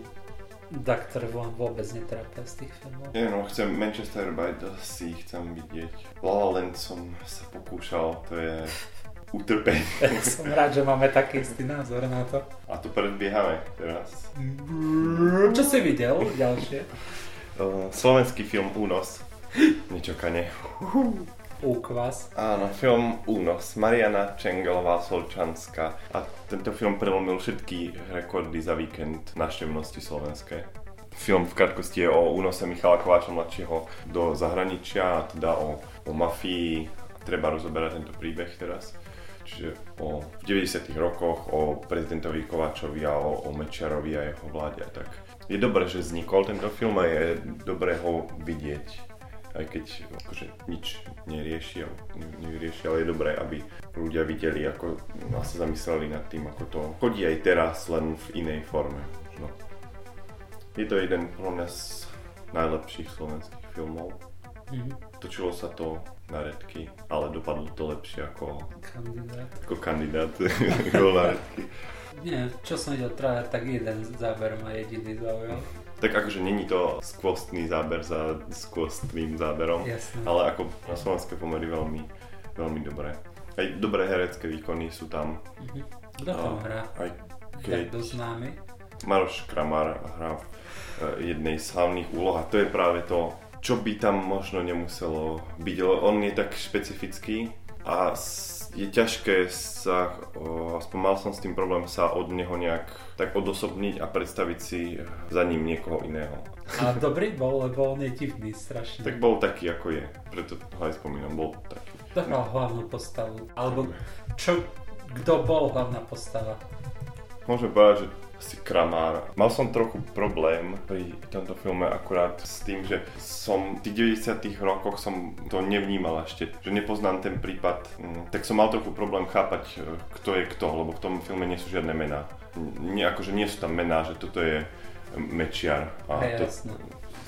tak, ktoré vôbec netrápia z tých filmov. Nie, no, chcem Manchester by the Sea, chcem vidieť. La La Land som sa pokúšal, to je utrpenie. som rád, že máme taký istý názor na to. A to predbiehame teraz. Čo si videl ďalšie? Slovenský film Únos. Nečakane. Úkvas. Áno, film Únos. Mariana Čengelová Solčanská. A tento film prelomil všetky rekordy za víkend návštevnosti slovenské. Film v krátkosti je o únose Michala Kováča mladšieho do zahraničia, a teda o, o mafii. Treba rozoberať tento príbeh teraz. Čiže o v 90 rokoch, o prezidentovi Kováčovi a o, o Mečiarovi a jeho vláde a tak. Je dobré, že vznikol tento film a je dobré ho vidieť aj keď akože nič nerieši, alebo ne- nevyrieši, ale je dobré, aby ľudia videli, ako a sa zamysleli nad tým, ako to chodí aj teraz, len v inej forme. No. Je to jeden pro nás najlepších slovenských filmov. Mhm. Točilo sa to na redky, ale dopadlo to lepšie ako, Kandidát. ako kandidát bol na redky. Nie, čo som videl trailer, tak jeden záber ma jediný zaujal. Tak akože není to skvostný záber za skvostným záberom, Jasné. ale ako na slovenské pomery veľmi, veľmi dobré. Aj dobré herecké výkony sú tam. Mhm. Kto tam hrá? Aj keď dosť známy. Maroš Kramar hrá v eh, jednej z hlavných úloh a to je práve to, čo by tam možno nemuselo byť, on je tak špecifický a s- je ťažké sa, aspoň mal som s tým problém sa od neho nejak tak odosobniť a predstaviť si za ním niekoho iného. A dobrý bol, lebo on je divný strašne. Tak bol taký, ako je, preto ho aj spomínam, bol taký. Kto hral hlavnú postavu? Alebo čo, kto bol hlavná postava? Môžem povedať, že asi Kramár. Mal som trochu problém pri tomto filme akurát s tým, že som v tých 90 rokoch som to nevnímal ešte, že nepoznám ten prípad, mm, tak som mal trochu problém chápať, e, kto je kto, lebo v tom filme nie sú žiadne mená. Nie, akože nie sú tam mená, že toto je Mečiar. A Hej, to, jasno.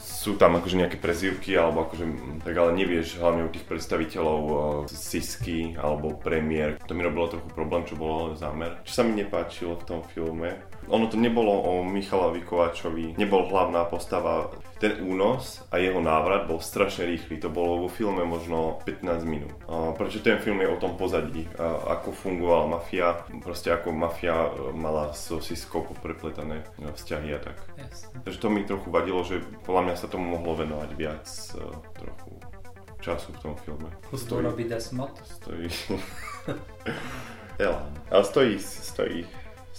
sú tam akože nejaké prezývky, alebo akože, tak ale nevieš hlavne u tých predstaviteľov uh, Sisky alebo premiér. To mi robilo trochu problém, čo bolo zámer. Čo sa mi nepáčilo v tom filme, ono to nebolo o Michalovi Kováčovi, nebol hlavná postava. Ten únos a jeho návrat bol strašne rýchly, to bolo vo filme možno 15 minút. Prečo ten film je o tom pozadí, ako fungovala mafia, proste ako mafia e, mala so Siskou poprepletané e, vzťahy a tak. Jasne. Takže to mi trochu vadilo, že podľa mňa sa tomu mohlo venovať viac uh, trochu času v tom filme. Robí Desmod. stojí. Elán. Ale stojí, stojí,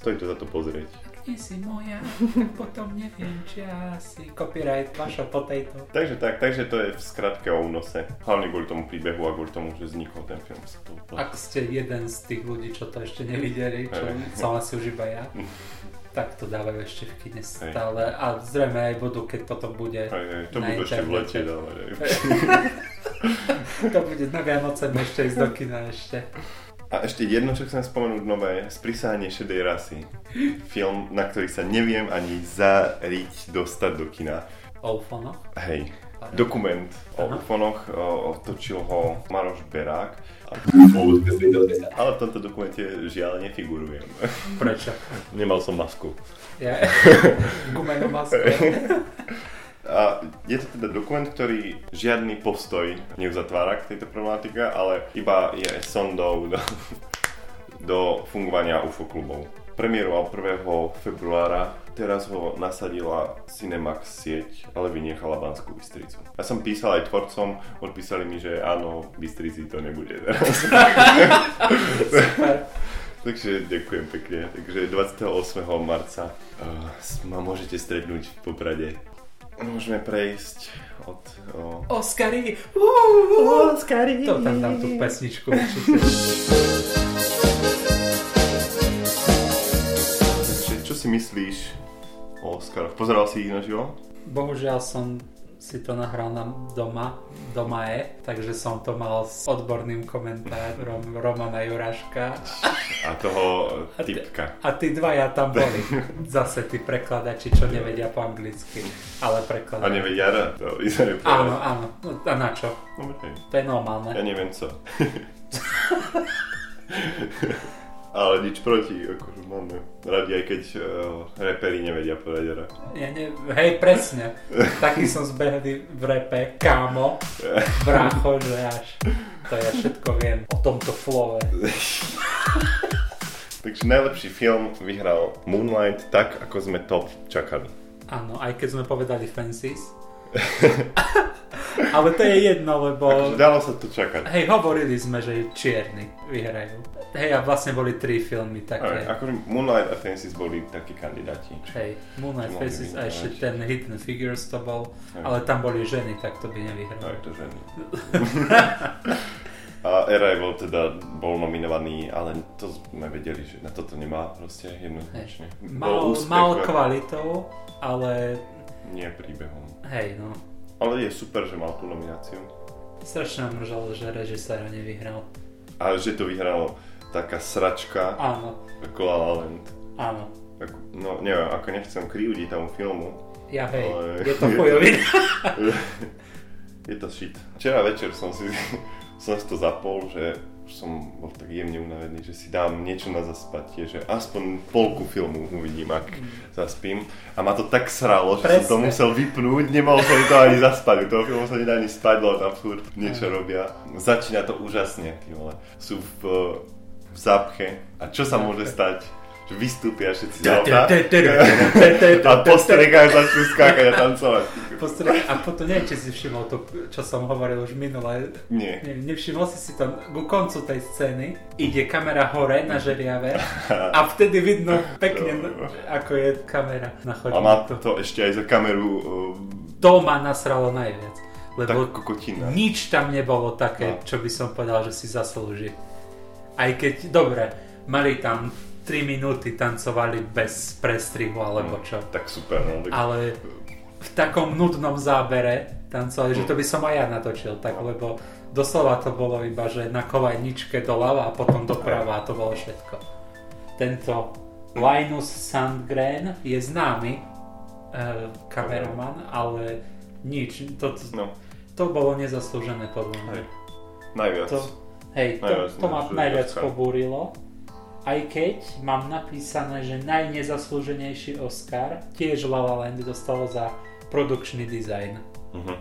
stojí to za to pozrieť. Nie si moja, tak potom neviem, či ja si copyright vaša potato. Takže tak, takže to je v skratke o únose. Hlavne kvôli tomu príbehu a kvôli tomu, že vznikol ten film. Ak ste jeden z tých ľudí, čo to ešte nevideli, čo Hej. som asi už iba ja, tak to dávajú ešte v kine stále. A zrejme aj budú, keď potom bude. Aj, aj, to Na budú ešte v lete dávať. To bude na Vianoce ešte ísť do kina ešte. A ešte jedno, čo chcem spomenúť nové, Sprísahanie šedej rasy. Film, na ktorý sa neviem ani zariť dostať do kina. O ufonoch. Hej, dokument o Aha. ufonoch, o, otočil ho Maroš Berák. Ale v tomto dokumente žiaľ nefigurujem. Prečo? Nemal som masku. Ja, gumenú masku. A je to teda dokument, ktorý žiadny postoj neuzatvára k tejto problematike, ale iba je sondou do, do fungovania UFO klubov. Premiéroval 1. februára, teraz ho nasadila Cinemax sieť, ale vynechala Banskú Bystricu. Ja som písal aj tvorcom, odpísali mi, že áno, Bystrici to nebude teraz. Takže ďakujem pekne. Takže 28. marca uh, ma môžete stretnúť v Poprade. Môžeme prejsť od... O... Oscary! Oscary! To tam dám tú pesničku určite. Takže čo si myslíš o Oscaroch? Pozeral si ich naživo? Bohužiaľ som si to nahral na doma, doma je, takže som to mal s odborným komentárom Romana Juraška A toho A ty- typka. a tí dvaja tam boli. Zase tí prekladači, čo nevedia po anglicky, ale A prekladajú. nevedia rad. To Áno, áno. No, a na čo? Dobre. To je normálne. Ja neviem co. Ale nič proti, akože máme radi, aj keď uh, reperi nevedia povedať rad. Ja ne, hej, presne. Taký som zbehli v repe, kámo, brácho, že až to ja všetko viem o tomto flove. Takže najlepší film vyhral Moonlight tak, ako sme to čakali. Áno, aj keď sme povedali Fences. Ale to je jedno, lebo... Akože dalo sa to čakať. Hej, hovorili sme, že čierni vyhrajú. Hej, a vlastne boli tri filmy také. akože Moonlight a Fences boli takí kandidáti. Hej, Moonlight Faces a ešte ten Hidden Figures to bol, Hej. ale tam boli ženy, tak to by Aj nevyhrali. to ženy. A Arrival teda bol nominovaný, ale to sme vedeli, že na toto nemá proste jednoznačne. Mal, úspech, mal ale kvalitou, ale Nie príbehom. hej, no. Ale je super, že mal tú nomináciu. Strašne ma mržalo, že režiséra nevyhral. A že to vyhralo taká sračka Áno, ako La La Land. áno. Ako, no neviem, ako nechcem kriúdiť tomu filmu. Ja hej, Ale- je to chujovina. Je to shit. Včera večer som si, som si to zapol, že už som bol tak jemne unavený, že si dám niečo na zaspatie, že aspoň polku filmu uvidím, ak zaspím. A ma to tak sralo, že som to Presne. musel vypnúť, nemohol som to ani zaspať. U toho filmu sa nedá ani spať, lebo tam furt niečo robia. Začína to úžasne, vole. Sú v, v zápche. A čo sa môže stať? Že vystúpia všetci z auta a postrekajú začnú skákať a tancovať. Postre- A potom neviem, či si všimol to, čo som hovoril už minule. Nie. Ne, nevšimol si si to ku koncu tej scény, ide kamera hore na žeriave a vtedy vidno pekne, ako je kamera na A má chodníku. to ešte aj za kameru To ma nasralo najviac. uh, Lebo tak kokotina. nič tam nebolo také, No. čo by som povedal, že si zaslúži. Aj keď, dobre, mali tam 3 minúty, tancovali bez prestrihu alebo čo. Tak super, no. Tak... Ale v takom nudnom zábere tancovali, že to by som aj ja natočil, tak lebo doslova to bolo iba, že na kolajničke doľava a potom doprava a to bolo všetko. Tento Linus Sandgren je známy e, kameraman, ale nič, to, No, to bolo nezaslúžené podľa mňa. hej. Najviac. To, hej, to, Najviac to ma nezaslúžený najviac pobúrilo. Aj keď mám napísané, že najnezaslúženejší Oscar tiež La La Land dostalo za produkčný design. Mhm.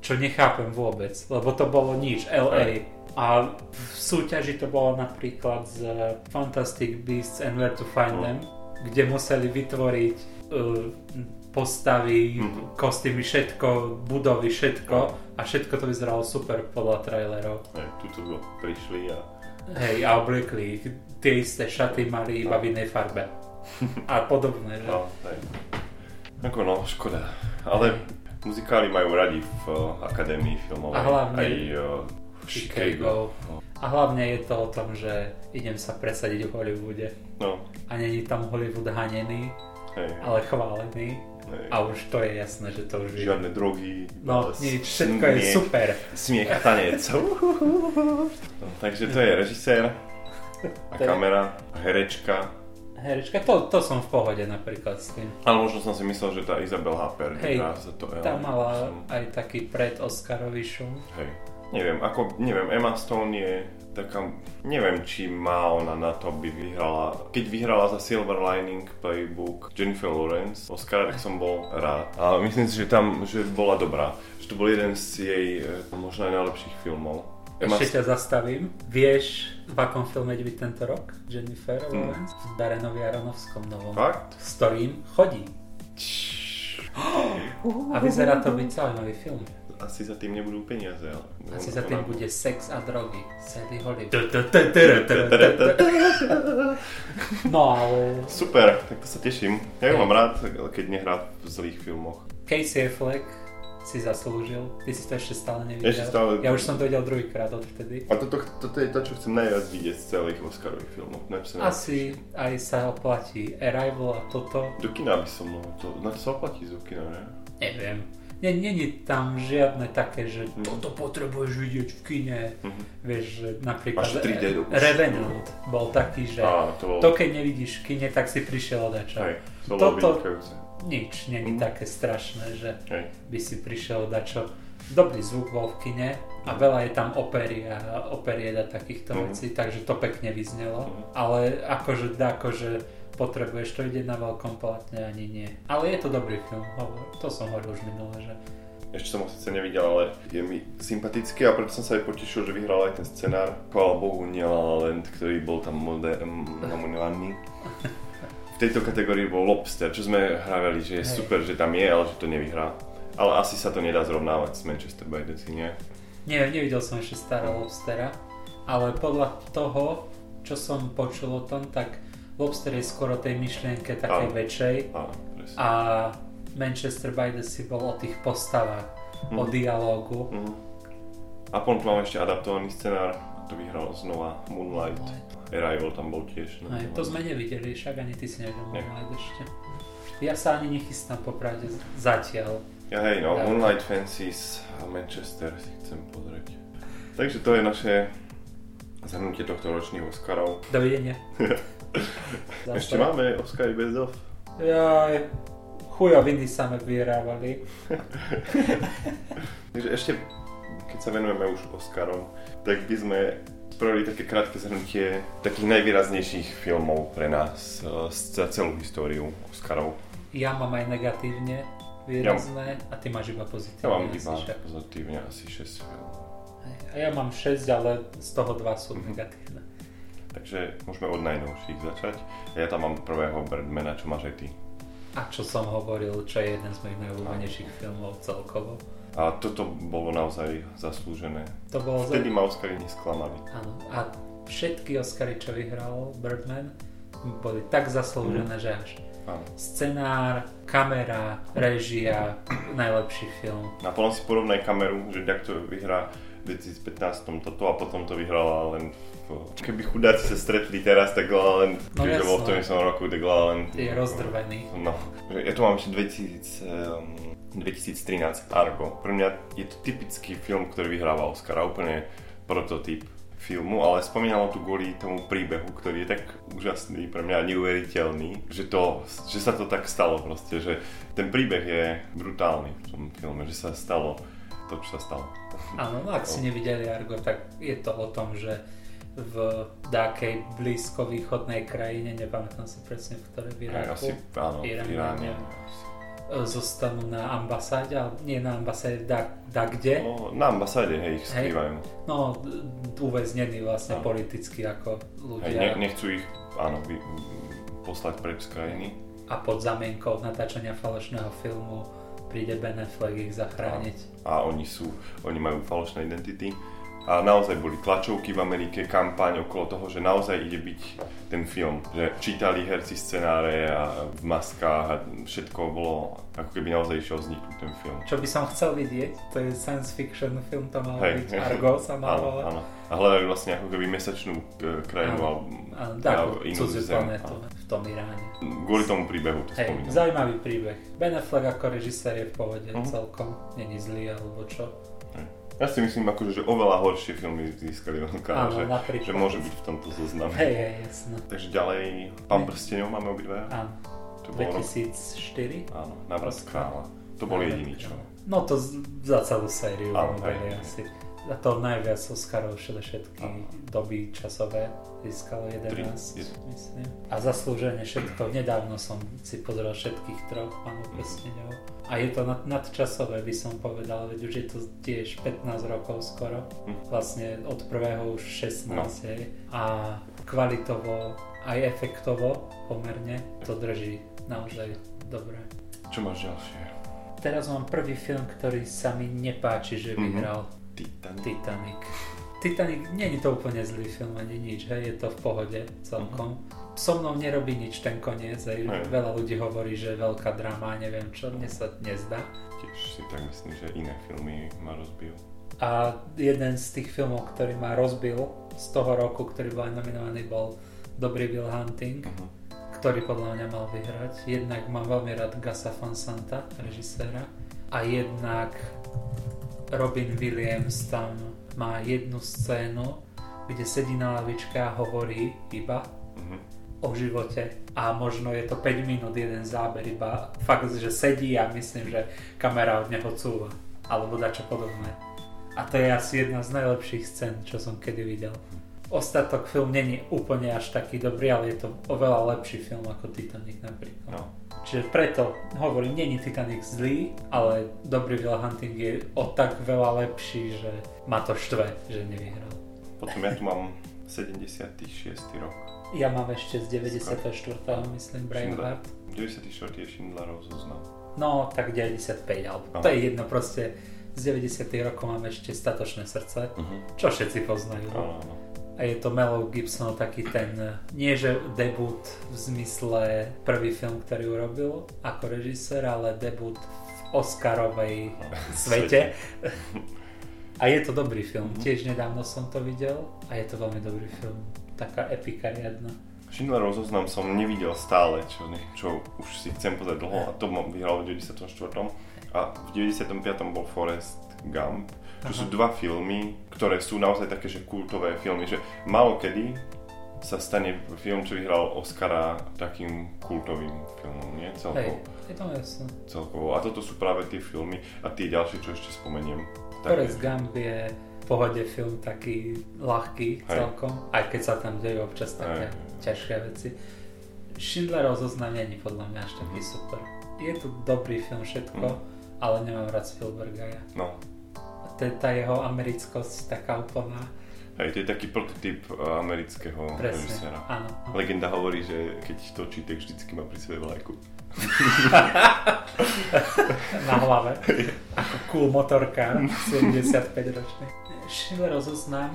Čo nechápem vôbec, lebo to bolo nič, LA. A v súťaži to bolo napríklad z Fantastic Beasts and Where to Find Mhm. Them, kde museli vytvoriť uh, postavy, Mhm. kostýmy, všetko, budovy, všetko a všetko to vyzeralo super podľa trailerov. Hej, tuto prišli a... Hej, a obliekli ich. Tie isté šaty mali iba v inej farbe. A podobné, že? No, hej. Ako no, škoda. Ale muzikály majú radi v uh, akadémii filmovej. A hlavne Aj uh, v Chicago. No. A hlavne je to o tom, že idem sa presadiť v Hollywoode. no, A není tam Hollywood hanený, hej. ale chválený. hej. A už to je jasné, že to už je. Žiadne drogy. No, iba nič, všetko je smiech, super. Smiech a tanec. no, takže to je režisér a je- kamera herečka. Herečka, to, to som v pohode napríklad s tým. Ale možno som si myslel, že tá Isabel Harper Hej, to. Tá ale mala som- aj taký pred-Oscarový šum. Hej. Neviem, ako, neviem, Emma Stone je taká, neviem, či má ona na to, by vyhrala. Keď vyhrala za Silver Lining Playbook Jennifer Lawrence, Oscar, tak som bol rád. A myslím si, že tam, že bola dobrá. Že to bol jeden z jej e, možno aj najlepších filmov. Ešte ťa zastavím. Vieš, v akom filme ide byť tento rok? Jennifer Hmm. Lawrence? V Darenovi Aronovskom novom. Fakt? S ktorým chodí. A vyzerá to byť zaujímavý film. Asi za tým nebudú peniaze, ale... Asi za tým bude sex a drogy. Sadie Hollywood. No ale Super, tak to sa teším. Ja ju mám rád, keď nehrá v zlých filmoch. Casey Affleck si zaslúžil. Ty si to ešte stále nevidel. Ešte stále- Ja už som to videl druhýkrát odvtedy. A toto, toto je to, čo chcem najviac vidieť z celých Oscarových filmov. Najprv Asi aj sa oplatí Arrival a toto. Do kina by som mohol, to, na to sa oplatí z kina, ne? Neviem. Není tam žiadne také, že Mhm. toto potrebuješ vidieť v kine. Mhm. Vieš, že napríklad Máš 3D dokonca. Revenant bol taký, že Áno, to bol... to keď nevidíš v kine, tak si prišiel bolo Toto-. Nič, není Mhm. také strašné, že Hej. by si prišiel dačo. Dobrý zvuk bol v kine a veľa je tam opery a operiet a takýchto Mhm. vecí, takže to pekne vyznelo. Mhm. Ale akože, akože potrebuješ to vidieť na veľkom plátne, ani nie. Ale je to dobrý film, to som hovoril už minule, že Ešte som ho síce nevidel, ale je mi sympatický a preto som sa aj potešil, že vyhral aj ten scenár. Chvála Bohu, nie La La Land, ktorý bol tam nominovaný. V tejto kategórii bol Lobster, čo sme hravali, že je Hej. super, že tam je, ale že to nevyhrá. Ale asi sa to nedá zrovnávať s Manchester by the Sea, nie? Nie, nevidel som ešte starého Lobstera, ale podľa toho, čo som počul o tom, tak Lobster je skoro tej myšlienke takej Áno. väčšej Áno, presne. a Manchester by the Sea bol o tých postavách, o Mhm. dialógu. Mhm. A potom tu máme ešte adaptovaný scenár, to vyhral znova Moonlight. Arrival tam bol tiež. no. Aj, to sme nevideli, však ani ty si nevidel ešte. Ja sa ani nechystám popravde zatiaľ. Ja hej, no. Moonlight Fancies a Manchester si chcem pozrieť. Takže to je naše zhrnutie tohto ročných Oscarov. Dovidenia. Ešte máme Oscary bez dov. Jaj, chujoviny same vyhrávali. Takže ešte, keď sa venujeme už Oscarom, tak by sme spravili také krátke zhrnutie takých najvýraznejších filmov pre nás eh, za celú históriu Oscarov. Ja mám aj negatívne výrazné a ty máš iba pozitívne. Ja mám iba však. pozitívne asi 6 filmov. A ja mám 6, ale z toho 2 sú Mhm. negatívne. Takže môžeme od najnovších začať. Ja tam mám prvého Birdmana, čo máš aj ty. A čo som hovoril, čo je jeden z mojich najobľúbenejších filmov celkovo. A toto bolo naozaj zaslúžené. To bolo... Vtedy ma Oscary nesklamali. Áno. A všetky Oscary, čo vyhral Birdman, boli tak zaslúžené, že až Áno. scenár, kamera, režia, najlepší film. A potom si porovnaj kameru, že jak to vyhrá v 2015 toto a potom to vyhrala len v... Keby chudáci sa stretli teraz, tak La Land, No keďže bol v tom istom roku, tak La La Land... Je rozdrvený. No, ja tu mám ešte 2000, um, 2013 Argo. Pre mňa je to typický film, ktorý vyhráva Oscara, úplne prototyp filmu, ale spomínalo tu kvôli tomu príbehu, ktorý je tak úžasný, pre mňa neuveriteľný, že, to, že sa to tak stalo proste, že ten príbeh je brutálny v tom filme, že sa stalo to, čo sa stalo. Áno, no ak si nevideli Argo, tak je to o tom, že v dákej blízkovýchodnej krajine, nepamätám si presne v ktorej v Iraku, asi, áno, v Iráne, Iráne. neviem. E, zostanú na ambasáde, ale nie na ambasáde, da, da kde. No, na ambasáde, hej, ich skrývajú. No, d- uväznení vlastne Áno. politicky ako Hej, ľudia. ne, nechcú ich, áno, vy, poslať preč z krajiny. A pod zamienkou natáčania falošného filmu príde Ben Affleck ich zachrániť. a oni sú, oni majú falošné identity. A naozaj boli tlačovky v Amerike, kampaň okolo toho, že naozaj ide byť ten film. Že čítali herci scenáre a v maskách a všetko bolo, ako keby naozaj išiel vzniknúť ten film. Čo by som chcel vidieť, to je science fiction film, to mal Hej. byť Argo sa mal Áno, áno. A hľadali vlastne ako keby mesačnú e, krajinu Áno. alebo Áno, alebo inú zem. planetu v tom Iráne. Áno. Kvôli tomu príbehu to Hej, spomínam. zaujímavý príbeh. Ben Affleck ako režisér je v pohode Mhm. celkom. Není zlý alebo čo. Ja si myslím, akože, že oveľa horšie filmy získali Oscara, že, napríklad. že môže byť v tomto zozname. Hej, hej, jasno. Takže ďalej, Pán prstenov máme obidve. Áno, To bolo rok 2004. Áno, návrat kráľa. To bol jediný, čo? No to za celú sériu Áno, hej, hej. asi. A to najviac Oscarov všetky Áno. doby časové získalo 11, Tri, jed- myslím. A zaslúžene všetko. Nedávno som si pozrel všetkých troch pánov prstenov. A je to nad, nadčasové, by som povedal, veď už je to tiež 15 rokov skoro. Hm. Vlastne od prvého už 16, No. A kvalitovo aj efektovo pomerne to drží naozaj dobre. Čo máš ďalšie? Teraz mám prvý film, ktorý sa mi nepáči, že Mhm. vyhral Titanic. Titanic. Titanic, nie je to úplne zlý film ani nič, hej, je to v pohode celkom. So mnou nerobí nič ten koniec, hej. Hej. veľa ľudí hovorí, že veľká drama, neviem čo, mne sa nezdá. Tiež si tak myslím, že iné filmy ma rozbijú. A jeden z tých filmov, ktorý ma rozbil z toho roku, ktorý bol aj nominovaný, bol Dobrý Will Hunting, Uh-huh. ktorý podľa mňa mal vyhrať. Jednak mám veľmi rád Gasa Van Santa, režiséra, a jednak Robin Williams tam má jednu scénu, kde sedí na lavičke a hovorí iba Uh-huh. O živote a možno je to 5 minút jeden záber iba fakt, že sedí a myslím, že kamera od neho cúva alebo dačo podobné. A to je asi jedna z najlepších scén, čo som kedy videl. Ostatok film není úplne až taký dobrý, ale je to oveľa lepší film ako Titanic napríklad. No. Čiže preto hovorím, není Titanic zlý, ale Dobrý Will Hunting je o tak veľa lepší, že ma to štve, že nevyhral. Potom ja tu mám 76. rok. Ja mám ešte z 94. myslím Braveheart. 94. je Schindlerov zoznam. No, tak 95, alebo to je jedno proste. Z 90. rokov máme ešte Statočné srdce, Uh-huh. čo všetci poznajú. Áno, áno. A je to Mel Gibson taký ten, nie že debut v zmysle prvý film, ktorý urobil ako režisér, ale debut v Oscarovej svete. A je to dobrý film, Mhm. tiež nedávno som to videl a je to veľmi dobrý film. Taká epika riadna. Schindlerov zoznam som nevidel stále, čo, čo už si chcem pozrieť dlho a to mám vyhral v 94. A v 95. bol Forrest Gump, čo Aha. sú dva filmy, ktoré sú naozaj také, že kultové filmy, že málo kedy sa stane film, čo vyhral Oscara takým kultovým filmom, nie? Hej, Celkovo. je to jasné. celkovo. A toto sú práve tie filmy a tie ďalšie, čo ešte spomeniem. Forrest Gump je pohode film taký ľahký Hej. celkom, aj keď sa tam dejú občas také Hej. ťažké veci. Schindlerov zoznam není podľa mňa až taký Mhm. super. Je to dobrý film všetko, Mhm. ale nemám rád Spielberga ja. No, To je tá jeho americkosť taká úplná. hej, to je taký prototyp eh, amerického Presne. režiséra. Áno. no. Legenda hovorí, že keď točí, tak vždycky má pri sebe vlajku. na hlave. Ako cool motorka 75 ročný. Schillerov zoznam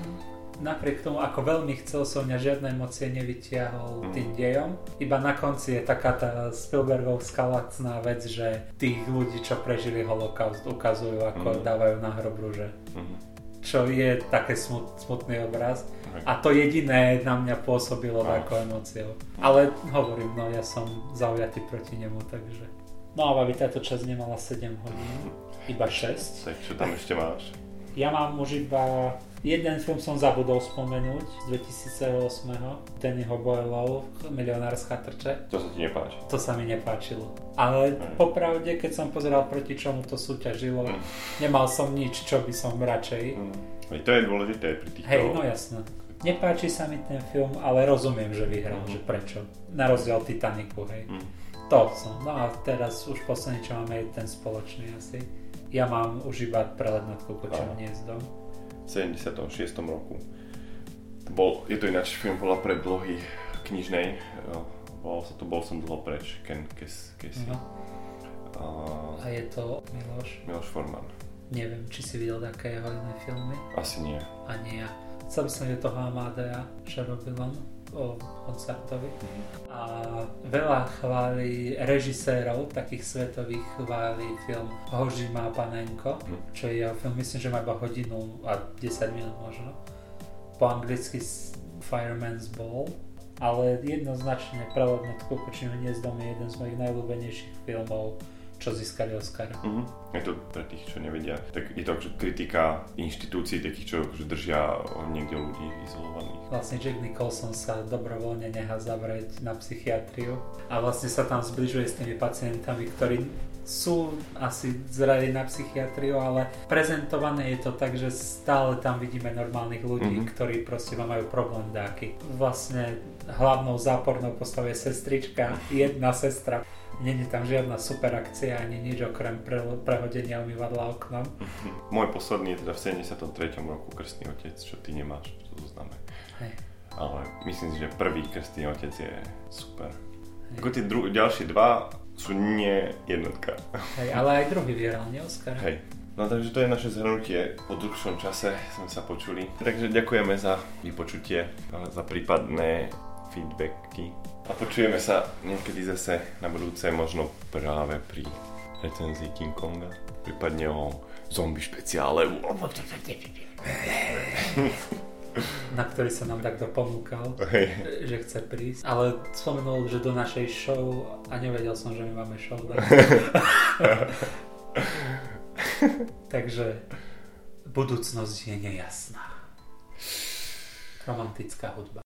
napriek tomu, ako veľmi chcel som mňa žiadne emócie nevytiahol Mm. tým dejom. Iba na konci je taká tá Spielbergovská lacná vec, že tých ľudí, čo prežili holokaust, ukazujú, ako Mm. dávajú na hrob rúže. Mhm. Čo je také smut, smutný obraz. Hej. A to jediné na mňa pôsobilo No. takou emóciou. Ale hovorím, no ja som zaujatý proti nemu, takže... No a aby táto časť nemala 7 hodín, iba 6. Tak čo tam ešte máš? Ja mám už iba... Jeden film som zabudol spomenúť z 2008. Dannyho Boyleov, Milionárska trče. To sa ti nepáči? To sa mi nepáčilo. Ale Hej. popravde, keď som pozeral proti čomu to súťažilo, Mm. nemal som nič, čo by som radšej. Mm. To je dôležité pri týchto... Hej, no jasné. Nepáči sa mi ten film, ale rozumiem, že vyhral, Mhm. že prečo. Na rozdiel od Titanicu, hej. Mm. To som. No a teraz už posledný, čo máme, je ten spoločný asi. Ja mám už iba prelet nad Áno. hniezdom. v 76. roku. Bol, je to ináč film podľa predlohy knižnej. Volal sa to Bol som dlho preč, Ken Kes, Kesey. No. A A je to Miloš. Miloš Forman. Neviem, či si videl také jeho iné filmy. Asi nie. Ani ja. Chcel som je toho Amadea, čo robil on o koncertovi. A veľa chváli režisérov, takých svetových chváli film Hoži má panenko, Mhm. čo je jeho film, myslím, že má iba hodinu a 10 minút možno. Po anglicky Fireman's Ball, ale jednoznačne Prelet nad kukučným hniezdom je jeden z mojich najľúbenejších filmov, čo získali Oscara. Mhm. Je to pre tých, čo nevedia, tak je to akože kritika inštitúcií takých, čo akože držia niekde ľudí izolovaných. Vlastne Jack Nicholson sa dobrovoľne nechá zavrieť na psychiatriu a vlastne sa tam zbližuje s tými pacientami, ktorí sú asi zreli na psychiatriu, ale prezentované je to tak, že stále tam vidíme normálnych ľudí, Mhm. ktorí proste majú problém dáky. Vlastne hlavnou zápornou postavou je sestrička, jedna sestra. Není tam žiadna super akcia ani nič okrem pre, prehodenia umývadla oknom. Môj posledný je teda v 73. roku Krstný otec, čo ty nemáš, to zoznáme. Hej. Ale myslím si, že prvý Krstný otec je super. Hej. Ako tie dru- ďalšie dva sú nie jednotka. Hej, ale aj druhý vyhral, nie Oscar? Hej. No takže to je naše zhrnutie. Po dlhšom čase sme sa počuli. Takže ďakujeme za vypočutie, za prípadné feedbacky. A počujeme sa niekedy zase na budúce, možno práve pri recenzii King Konga. Prípadne o zombie špeciále. na ktorý sa nám takto ponúkal, Hej. že chce prísť. Ale spomenul, že do našej show a nevedel som, že my máme show. Tak... Takže budúcnosť je nejasná. Romantická hudba.